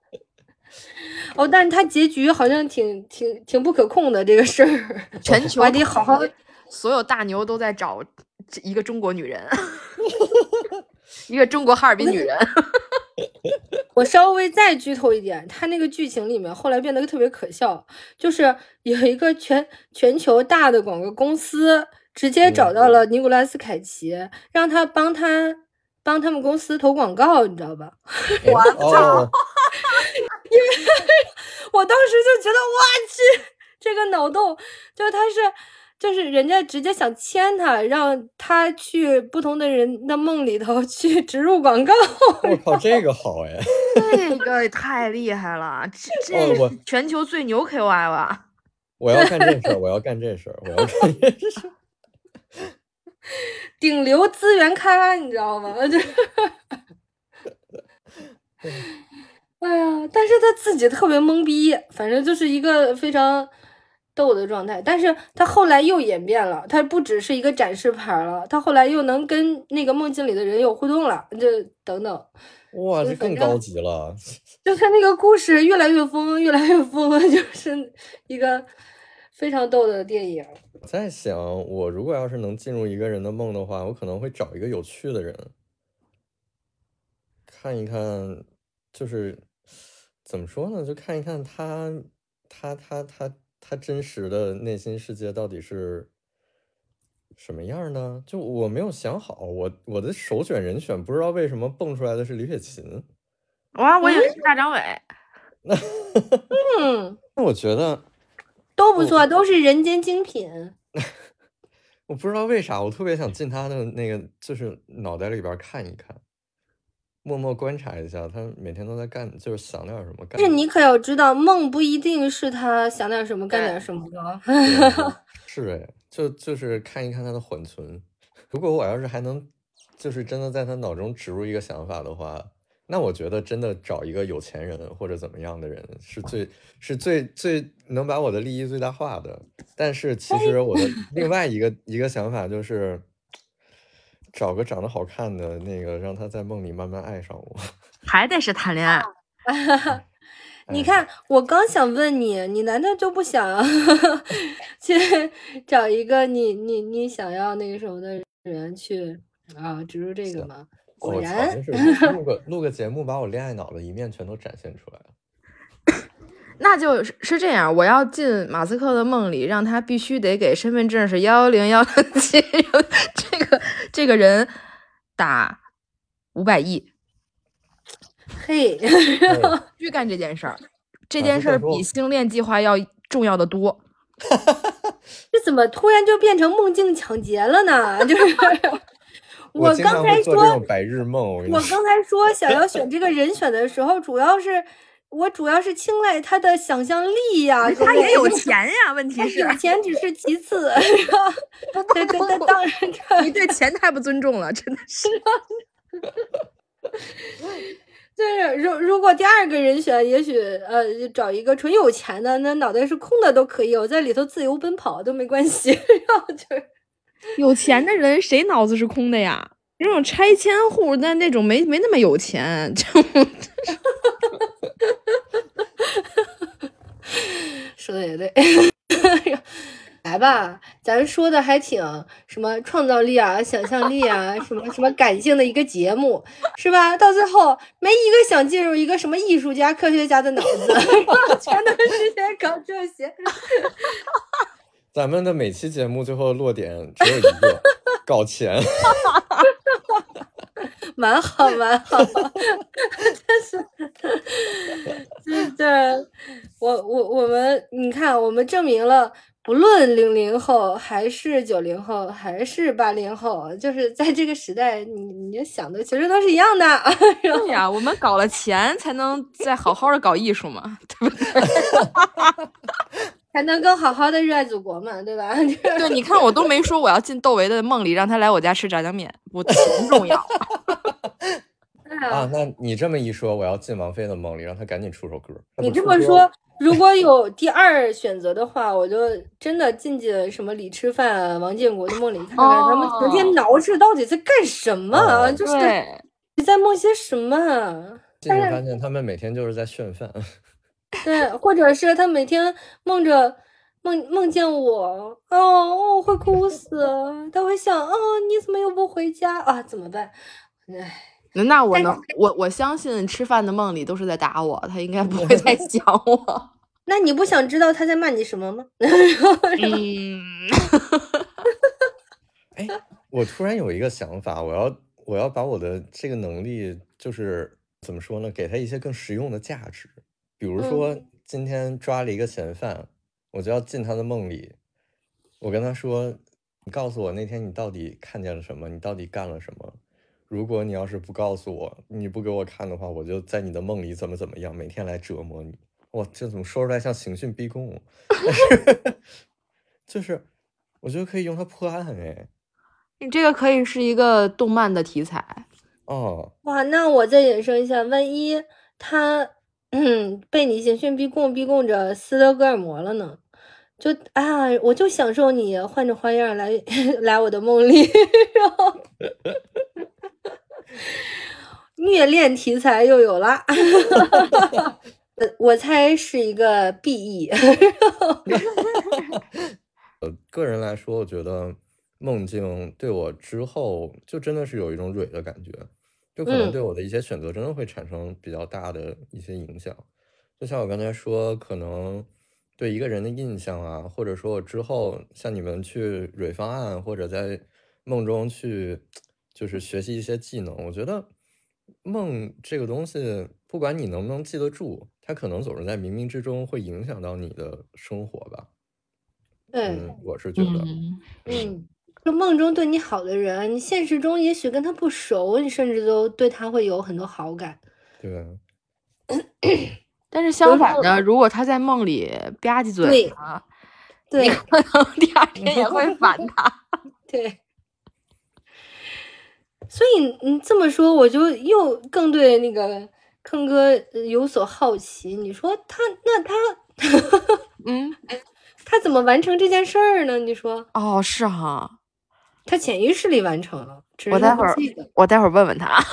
Speaker 2: 哦，但是他结局好像挺挺挺不可控的这个事儿，
Speaker 1: 全球
Speaker 2: 我还得好好
Speaker 1: 所有大牛都在找一个中国女人，一个中国哈尔滨女人。
Speaker 2: 我稍微再剧透一点，他那个剧情里面后来变得特别可笑，就是有一个全全球大的广告公司直接找到了尼古拉斯凯奇，让他帮他帮他们公司投广告，你知道吧？
Speaker 3: 我操！
Speaker 2: 我当时就觉得，我去，这个脑洞，就他是，就是人家直接想签他，让他去不同的人的梦里头去植入广告。
Speaker 3: 我靠，这个好哎！
Speaker 1: 这个太厉害了，这这全球最牛 KOL 啊！
Speaker 3: 我要干这事儿，我要干这事儿，我要干这事儿。
Speaker 2: 顶流资源开发，你知道吗？就，哎呀，但是他自己特别懵逼，反正就是一个非常逗的状态。但是他后来又演变了，他不只是一个展示牌了，他后来又能跟那个梦境里的人有互动了，就等等。
Speaker 3: 哇，这更高级了。
Speaker 2: 就他那个故事越来越疯，越来越疯，就是一个非常逗的电影。
Speaker 3: 我 在想，我如果要是能进入一个人的梦的话，我可能会找一个有趣的人，看一看，就是怎么说呢？就看一看他，他，他，他，他真实的内心世界到底是什么样呢？就我没有想好，我我的首选人选不知道为什么蹦出来的是李雪琴。
Speaker 1: 哇，我以为是大张伟。
Speaker 2: 嗯，
Speaker 3: 那我觉得
Speaker 2: 都不错，都是人间精品。
Speaker 3: 我不知道为啥，我特别想进他的那个，就是脑袋里边看一看，默默观察一下他每天都在干，就是想点什么干。
Speaker 2: 但是你可要知道，梦不一定是他想点什么干点什么的。
Speaker 3: 是哎，就就是看一看他的缓存。如果我要是还能，就是真的在他脑中植入一个想法的话。那我觉得真的找一个有钱人或者怎么样的人是最是最最能把我的利益最大化的。但是其实我的另外一个一个想法就是，找个长得好看的那个，让他在梦里慢慢爱上我。
Speaker 1: 还得是谈恋爱。
Speaker 2: 你看，我刚想问你，你难道就不想 去找一个你你你想要那个什么的人去啊植入这个吗？果然，
Speaker 3: 录个录个节目，把我恋爱脑的一面全都展现出来了。
Speaker 1: 那就是是这样，我要进马斯克的梦里，让他必须得给身份证是幺幺零幺零七，这个这个人打五百亿。
Speaker 2: 嘿，
Speaker 1: 必须干这件事儿，这件事儿比星链计划要重要的多。
Speaker 2: 这怎么突然就变成梦境抢劫了呢？就是。我刚才说
Speaker 3: 白日梦，
Speaker 2: 我刚才说想要选这个人选的时候，主要是我主要是青睐他的想象力呀，
Speaker 1: 他也有钱呀。问题是
Speaker 2: 有钱只是其次，对对 对，当然，
Speaker 1: 你对钱太不尊重了，真的是。
Speaker 2: 就是如如果第二个人选，也许呃找一个纯有钱的，那脑袋是空的都可以，我在里头自由奔跑都没关系。然后就是。
Speaker 1: 有钱的人谁脑子是空的呀？那种拆迁户，那那种没没那么有钱，就
Speaker 2: 说的也对。来吧，咱说的还挺什么创造力啊、想象力啊，什么什么感性的一个节目，是吧？到最后没一个想进入一个什么艺术家、科学家的脑子，全都是在搞这些。
Speaker 3: 咱们的每期节目最后落点只有一个，搞钱，
Speaker 2: 蛮 好蛮好，但是，就是，我我我们，你看，我们证明了，不论零零后还是九零后还是八零后，就是在这个时代，你你想的其实都是一样的。
Speaker 1: 对呀，我们搞了钱，才能再好好的搞艺术嘛，对不对？
Speaker 2: 才能更好好的热爱祖国嘛，对吧？
Speaker 1: 对，你看我都没说我要进窦唯的梦里，让他来我家吃炸酱面，我 钱重要。
Speaker 3: 啊，那你这么一说，我要进王菲的梦里，让他赶紧出首歌。
Speaker 2: 你这么说，如果有第二选择的话，我就真的进进什么李吃饭、王建国的梦里，看看他们成天挠着到底在干什么，就是你在梦些什么？
Speaker 3: 结果发现他们每天就是在炫饭。
Speaker 2: 对，或者是他每天梦着梦梦见我，哦，我会哭死，他会想，哦，你怎么又不回家啊？怎么办？唉，
Speaker 1: 那我能，我我相信吃饭的梦里都是在打我，他应该不会再想我。
Speaker 2: 那你不想知道他在骂你什么吗？
Speaker 1: 嗯，
Speaker 3: 哎，我突然有一个想法，我要我要把我的这个能力，就是怎么说呢，给他一些更实用的价值。比如说，今天抓了一个嫌犯，我就要进他的梦里。我跟他说：“你告诉我那天你到底看见了什么？你到底干了什么？如果你要是不告诉我，你不给我看的话，我就在你的梦里怎么怎么样，每天来折磨你。”哇，这怎么说出来像刑讯逼供？但是 就是，我觉得可以用它破案哎。
Speaker 1: 你这个可以是一个动漫的题材
Speaker 3: 哦。
Speaker 2: 哇，那我再衍生一下，万一他。嗯，被你刑讯逼供，逼供着斯德哥尔摩了呢。就啊，我就享受你换着花样来 来我的梦里，然后虐恋题材又有了。我猜是一个 BE 呃。
Speaker 3: 个人来说，我觉得梦境对我之后就真的是有一种蕊的感觉，就可能
Speaker 2: 嗯。
Speaker 3: 对我的一些选择真的会产生比较大的一些影响。就像我刚才说，可能对一个人的印象啊，或者说我之后像你们去蕊方案，或者在梦中去就是学习一些技能，我觉得梦这个东西，不管你能不能记得住，它可能总是在冥冥之中会影响到你的生活吧。
Speaker 2: 对，
Speaker 3: 嗯，我是觉得，
Speaker 1: 嗯，
Speaker 2: 嗯，就梦中对你好的人，你现实中也许跟他不熟，你甚至都对他会有很多好感。
Speaker 3: 对，
Speaker 1: 但是相反的，如果他在梦里吧唧嘴
Speaker 2: 对
Speaker 1: 啊，
Speaker 2: 对
Speaker 1: 可能第二天也会烦他。
Speaker 2: 对，所以你这么说，我就又更对那个坑哥呃有所好奇。你说他那他
Speaker 1: 嗯，
Speaker 2: 他怎么完成这件事儿呢？你说
Speaker 1: 哦，是哈，
Speaker 2: 他潜意识里完成了，只是
Speaker 1: 我待会儿
Speaker 2: 不记得。
Speaker 1: 我待会儿问问他。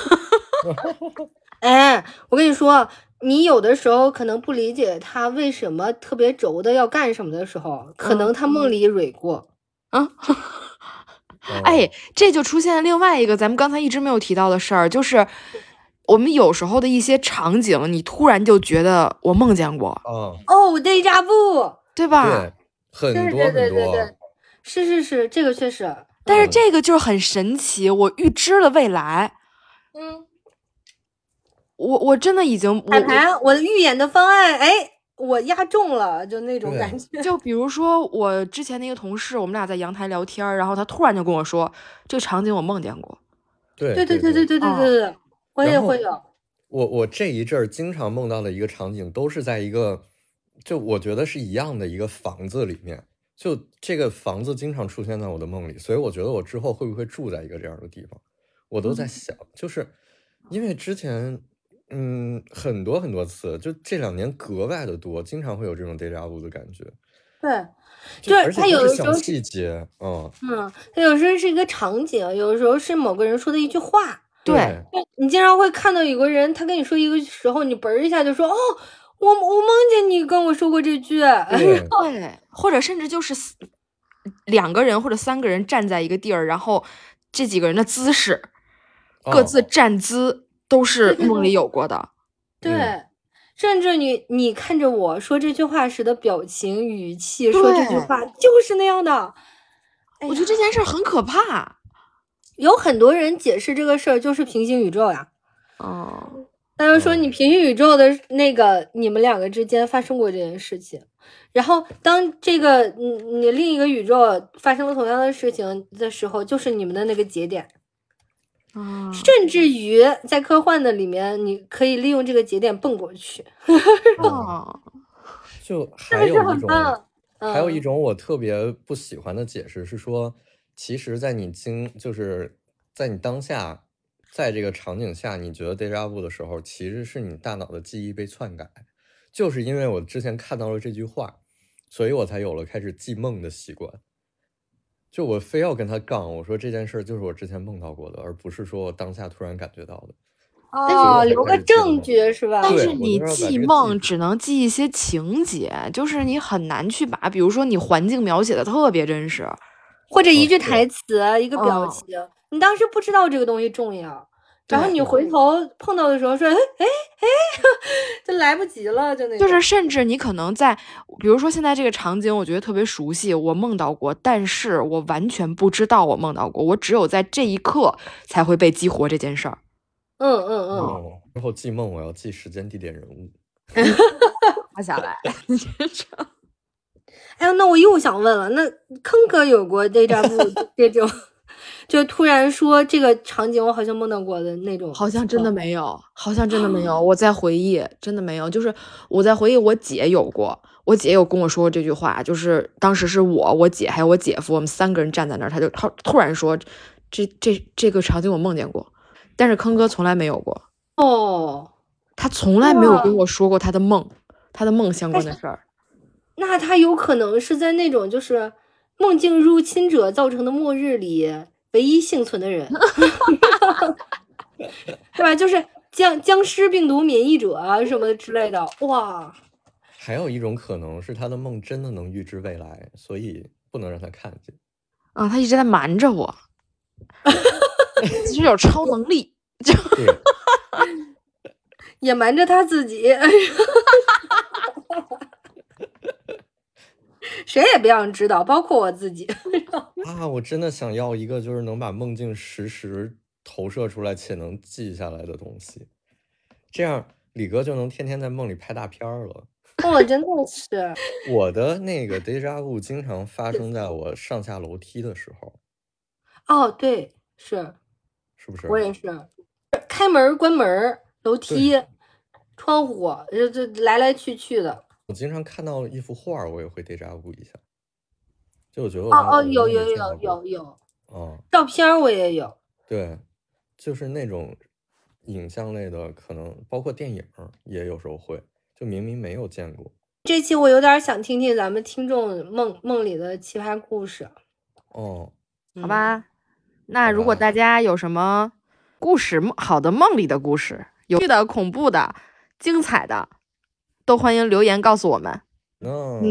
Speaker 2: 哎，我跟你说，你有的时候可能不理解他为什么特别轴的要干什么的时候，可
Speaker 1: 嗯
Speaker 2: 能他梦里蕊过。
Speaker 1: 嗯，
Speaker 3: 嗯
Speaker 1: 哎，这就出现另外一个咱们刚才一直没有提到的事儿，就是我们有时候的一些场景，你突然就觉得我梦见过，
Speaker 3: 哦，
Speaker 2: 哦，day 扎布，
Speaker 1: 对吧？
Speaker 3: 对，很
Speaker 2: 对
Speaker 3: 多
Speaker 2: 对对
Speaker 3: 很多，
Speaker 2: 对对，是是是，这个确实，
Speaker 1: 但是
Speaker 3: 嗯
Speaker 1: 这个就是很神奇，我预知了未来，
Speaker 2: 嗯，
Speaker 1: 我我真的已经我
Speaker 2: 彩排，我预演的方案，哎，我压中了，就那种感觉。
Speaker 1: 就比如说我之前的一个同事，我们俩在阳台聊天，然后他突然就跟我说，这个场景我梦见过。
Speaker 3: 对
Speaker 2: 对对
Speaker 3: 对
Speaker 2: 对对对对，我也会有。
Speaker 3: 我我这一阵儿经常梦到的一个场景，都是在一个，就我觉得是一样的一个房子里面，就这个房子经常出现在我的梦里，所以我觉得我之后会不会住在一个这样的地方，我都在想，就是因为之前，嗯，很多很多次，就这两年格外的多，经常会有这种 deja vu 的感觉，
Speaker 2: 对，
Speaker 3: 就
Speaker 2: 就是
Speaker 3: 而且都是小
Speaker 2: 它有的时候
Speaker 3: 细节，嗯，
Speaker 2: 嗯，它有时候是一个场景，有的时候是某个人说的一句话。
Speaker 1: 对
Speaker 2: 你经常会看到有个人，他跟你说一个时候，你嘣儿一下就说：“哦，我我梦见你跟我说过这句。
Speaker 3: 对，
Speaker 1: 对，或者甚至就是两个人或者三个人站在一个地儿，然后这几个人的姿势，各
Speaker 3: 哦
Speaker 1: 自站姿都是梦里有过的。
Speaker 2: 对，
Speaker 3: 嗯
Speaker 2: 甚至你你看着我说这句话时的表情、语气，说这句话就是那样的。哎
Speaker 1: 我觉得这件事儿很可怕。
Speaker 2: 有很多人解释这个事儿就是平行宇宙呀。
Speaker 1: 哦，
Speaker 2: 他就说
Speaker 3: 嗯
Speaker 2: 你平行宇宙的那个你们两个之间发生过这件事情，然后当这个你你另一个宇宙发生了同样的事情的时候，就是你们的那个节点。
Speaker 1: 啊，
Speaker 2: 甚至于在科幻的里面，你可以利用这个节点蹦过去，
Speaker 1: 哦，
Speaker 3: 就
Speaker 2: 是不是
Speaker 3: 还有一种。
Speaker 2: 很棒？
Speaker 3: 还有一
Speaker 2: 嗯
Speaker 3: 种我特别不喜欢的解释是说，其实，在你经就是在你当下，在这个场景下，你觉得 deja vu 的时候，其实是你大脑的记忆被篡改。就是因为我之前看到了这句话，所以我才有了开始记梦的习惯。就我非要跟他杠，我说这件事儿就是我之前梦到过的，而不是说我当下突然感觉到的。
Speaker 2: 哦，留个证据是吧？
Speaker 1: 但是你记梦只能记一些情节，就是你很难去把，比如说你环境描写的特别真实，
Speaker 2: 或者一句台词、一个表
Speaker 1: 哦
Speaker 2: 情，你当时不知道这个东西重要，然后你回头碰到的时候说，哎哎哎，就来不及了，就那种。
Speaker 1: 就是甚至你可能在，比如说现在这个场景，我觉得特别熟悉，我梦到过，但是我完全不知道我梦到过，我只有在这一刻才会被激活这件事儿。
Speaker 2: 嗯嗯嗯，
Speaker 3: 哦，之后记梦我要记时间、地点、人物。
Speaker 1: 画下来，
Speaker 2: 哎呦，那我又想问了，那坑哥有过 deja vu 这种，就突然说这个场景我好像梦到过的那种，
Speaker 1: 好像真的没有，好像真的没有。我在回忆，真的没有。就是我在回忆，我姐有过，我姐有跟我说过这句话，就是当时是我、我姐还有我姐夫，我们三个人站在那儿，他就他突然说，这这这个场景我梦见过，但是坑哥从来没有过，
Speaker 2: 哦。
Speaker 1: 他从来没有跟我说过他的梦，他的梦相关的事儿。
Speaker 2: 那他有可能是在那种就是梦境入侵者造成的末日里唯一幸存的人，对吧？就是僵僵尸病毒免疫者啊什么之类的。哇，
Speaker 3: 还有一种可能是他的梦真的能预知未来，所以不能让他看见。
Speaker 1: 啊，他一直在瞒着我，其实有超能力，就
Speaker 3: 对，
Speaker 2: 也瞒着他自己，谁也不想知道，包括我自己。
Speaker 3: 啊，我真的想要一个就是能把梦境实时投射出来且能记下来的东西，这样李哥就能天天在梦里拍大片儿了。
Speaker 2: 我真的是，
Speaker 3: 我的那个 deja vu 经常发生在我上下楼梯的时候，
Speaker 2: 哦，对，是
Speaker 3: 是不是？
Speaker 2: 我也是，开门、关门、楼梯、窗户，这这来来去去的。
Speaker 3: 我经常看到一幅画，我也会 deja vu 一下，就我觉得我
Speaker 2: 哦哦，有有有有有，
Speaker 3: 哦，
Speaker 2: 照片我也有。
Speaker 3: 对，就是那种影像类的，可能包括电影也有时候会，就明明没有见过。
Speaker 2: 这期我有点想听听咱们听众梦梦里的奇葩故事，
Speaker 3: 哦，
Speaker 2: 嗯
Speaker 1: 好？吧。那如果大家有什么故事，好的梦里的故事，有趣的、恐怖的、精彩的，都欢迎留言告诉我们。
Speaker 2: 嗯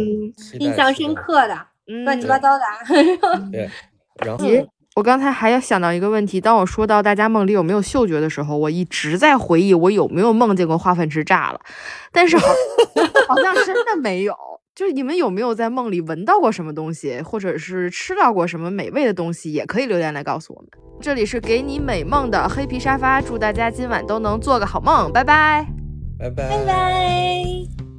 Speaker 2: 印象深刻的，
Speaker 1: 嗯，
Speaker 2: 乱七八糟的。
Speaker 3: 对，然后
Speaker 1: 我刚才还要想到一个问题，当我说到大家梦里有没有嗅觉的时候，我一直在回忆我有没有梦见过化粪池炸了，但是好 好像真的没有。就是你们有没有在梦里闻到过什么东西，或者是吃到过什么美味的东西，也可以留言来告诉我们。这里是给你美梦的黑皮沙发，祝大家今晚都能做个好梦，
Speaker 3: 拜拜。
Speaker 2: 拜拜。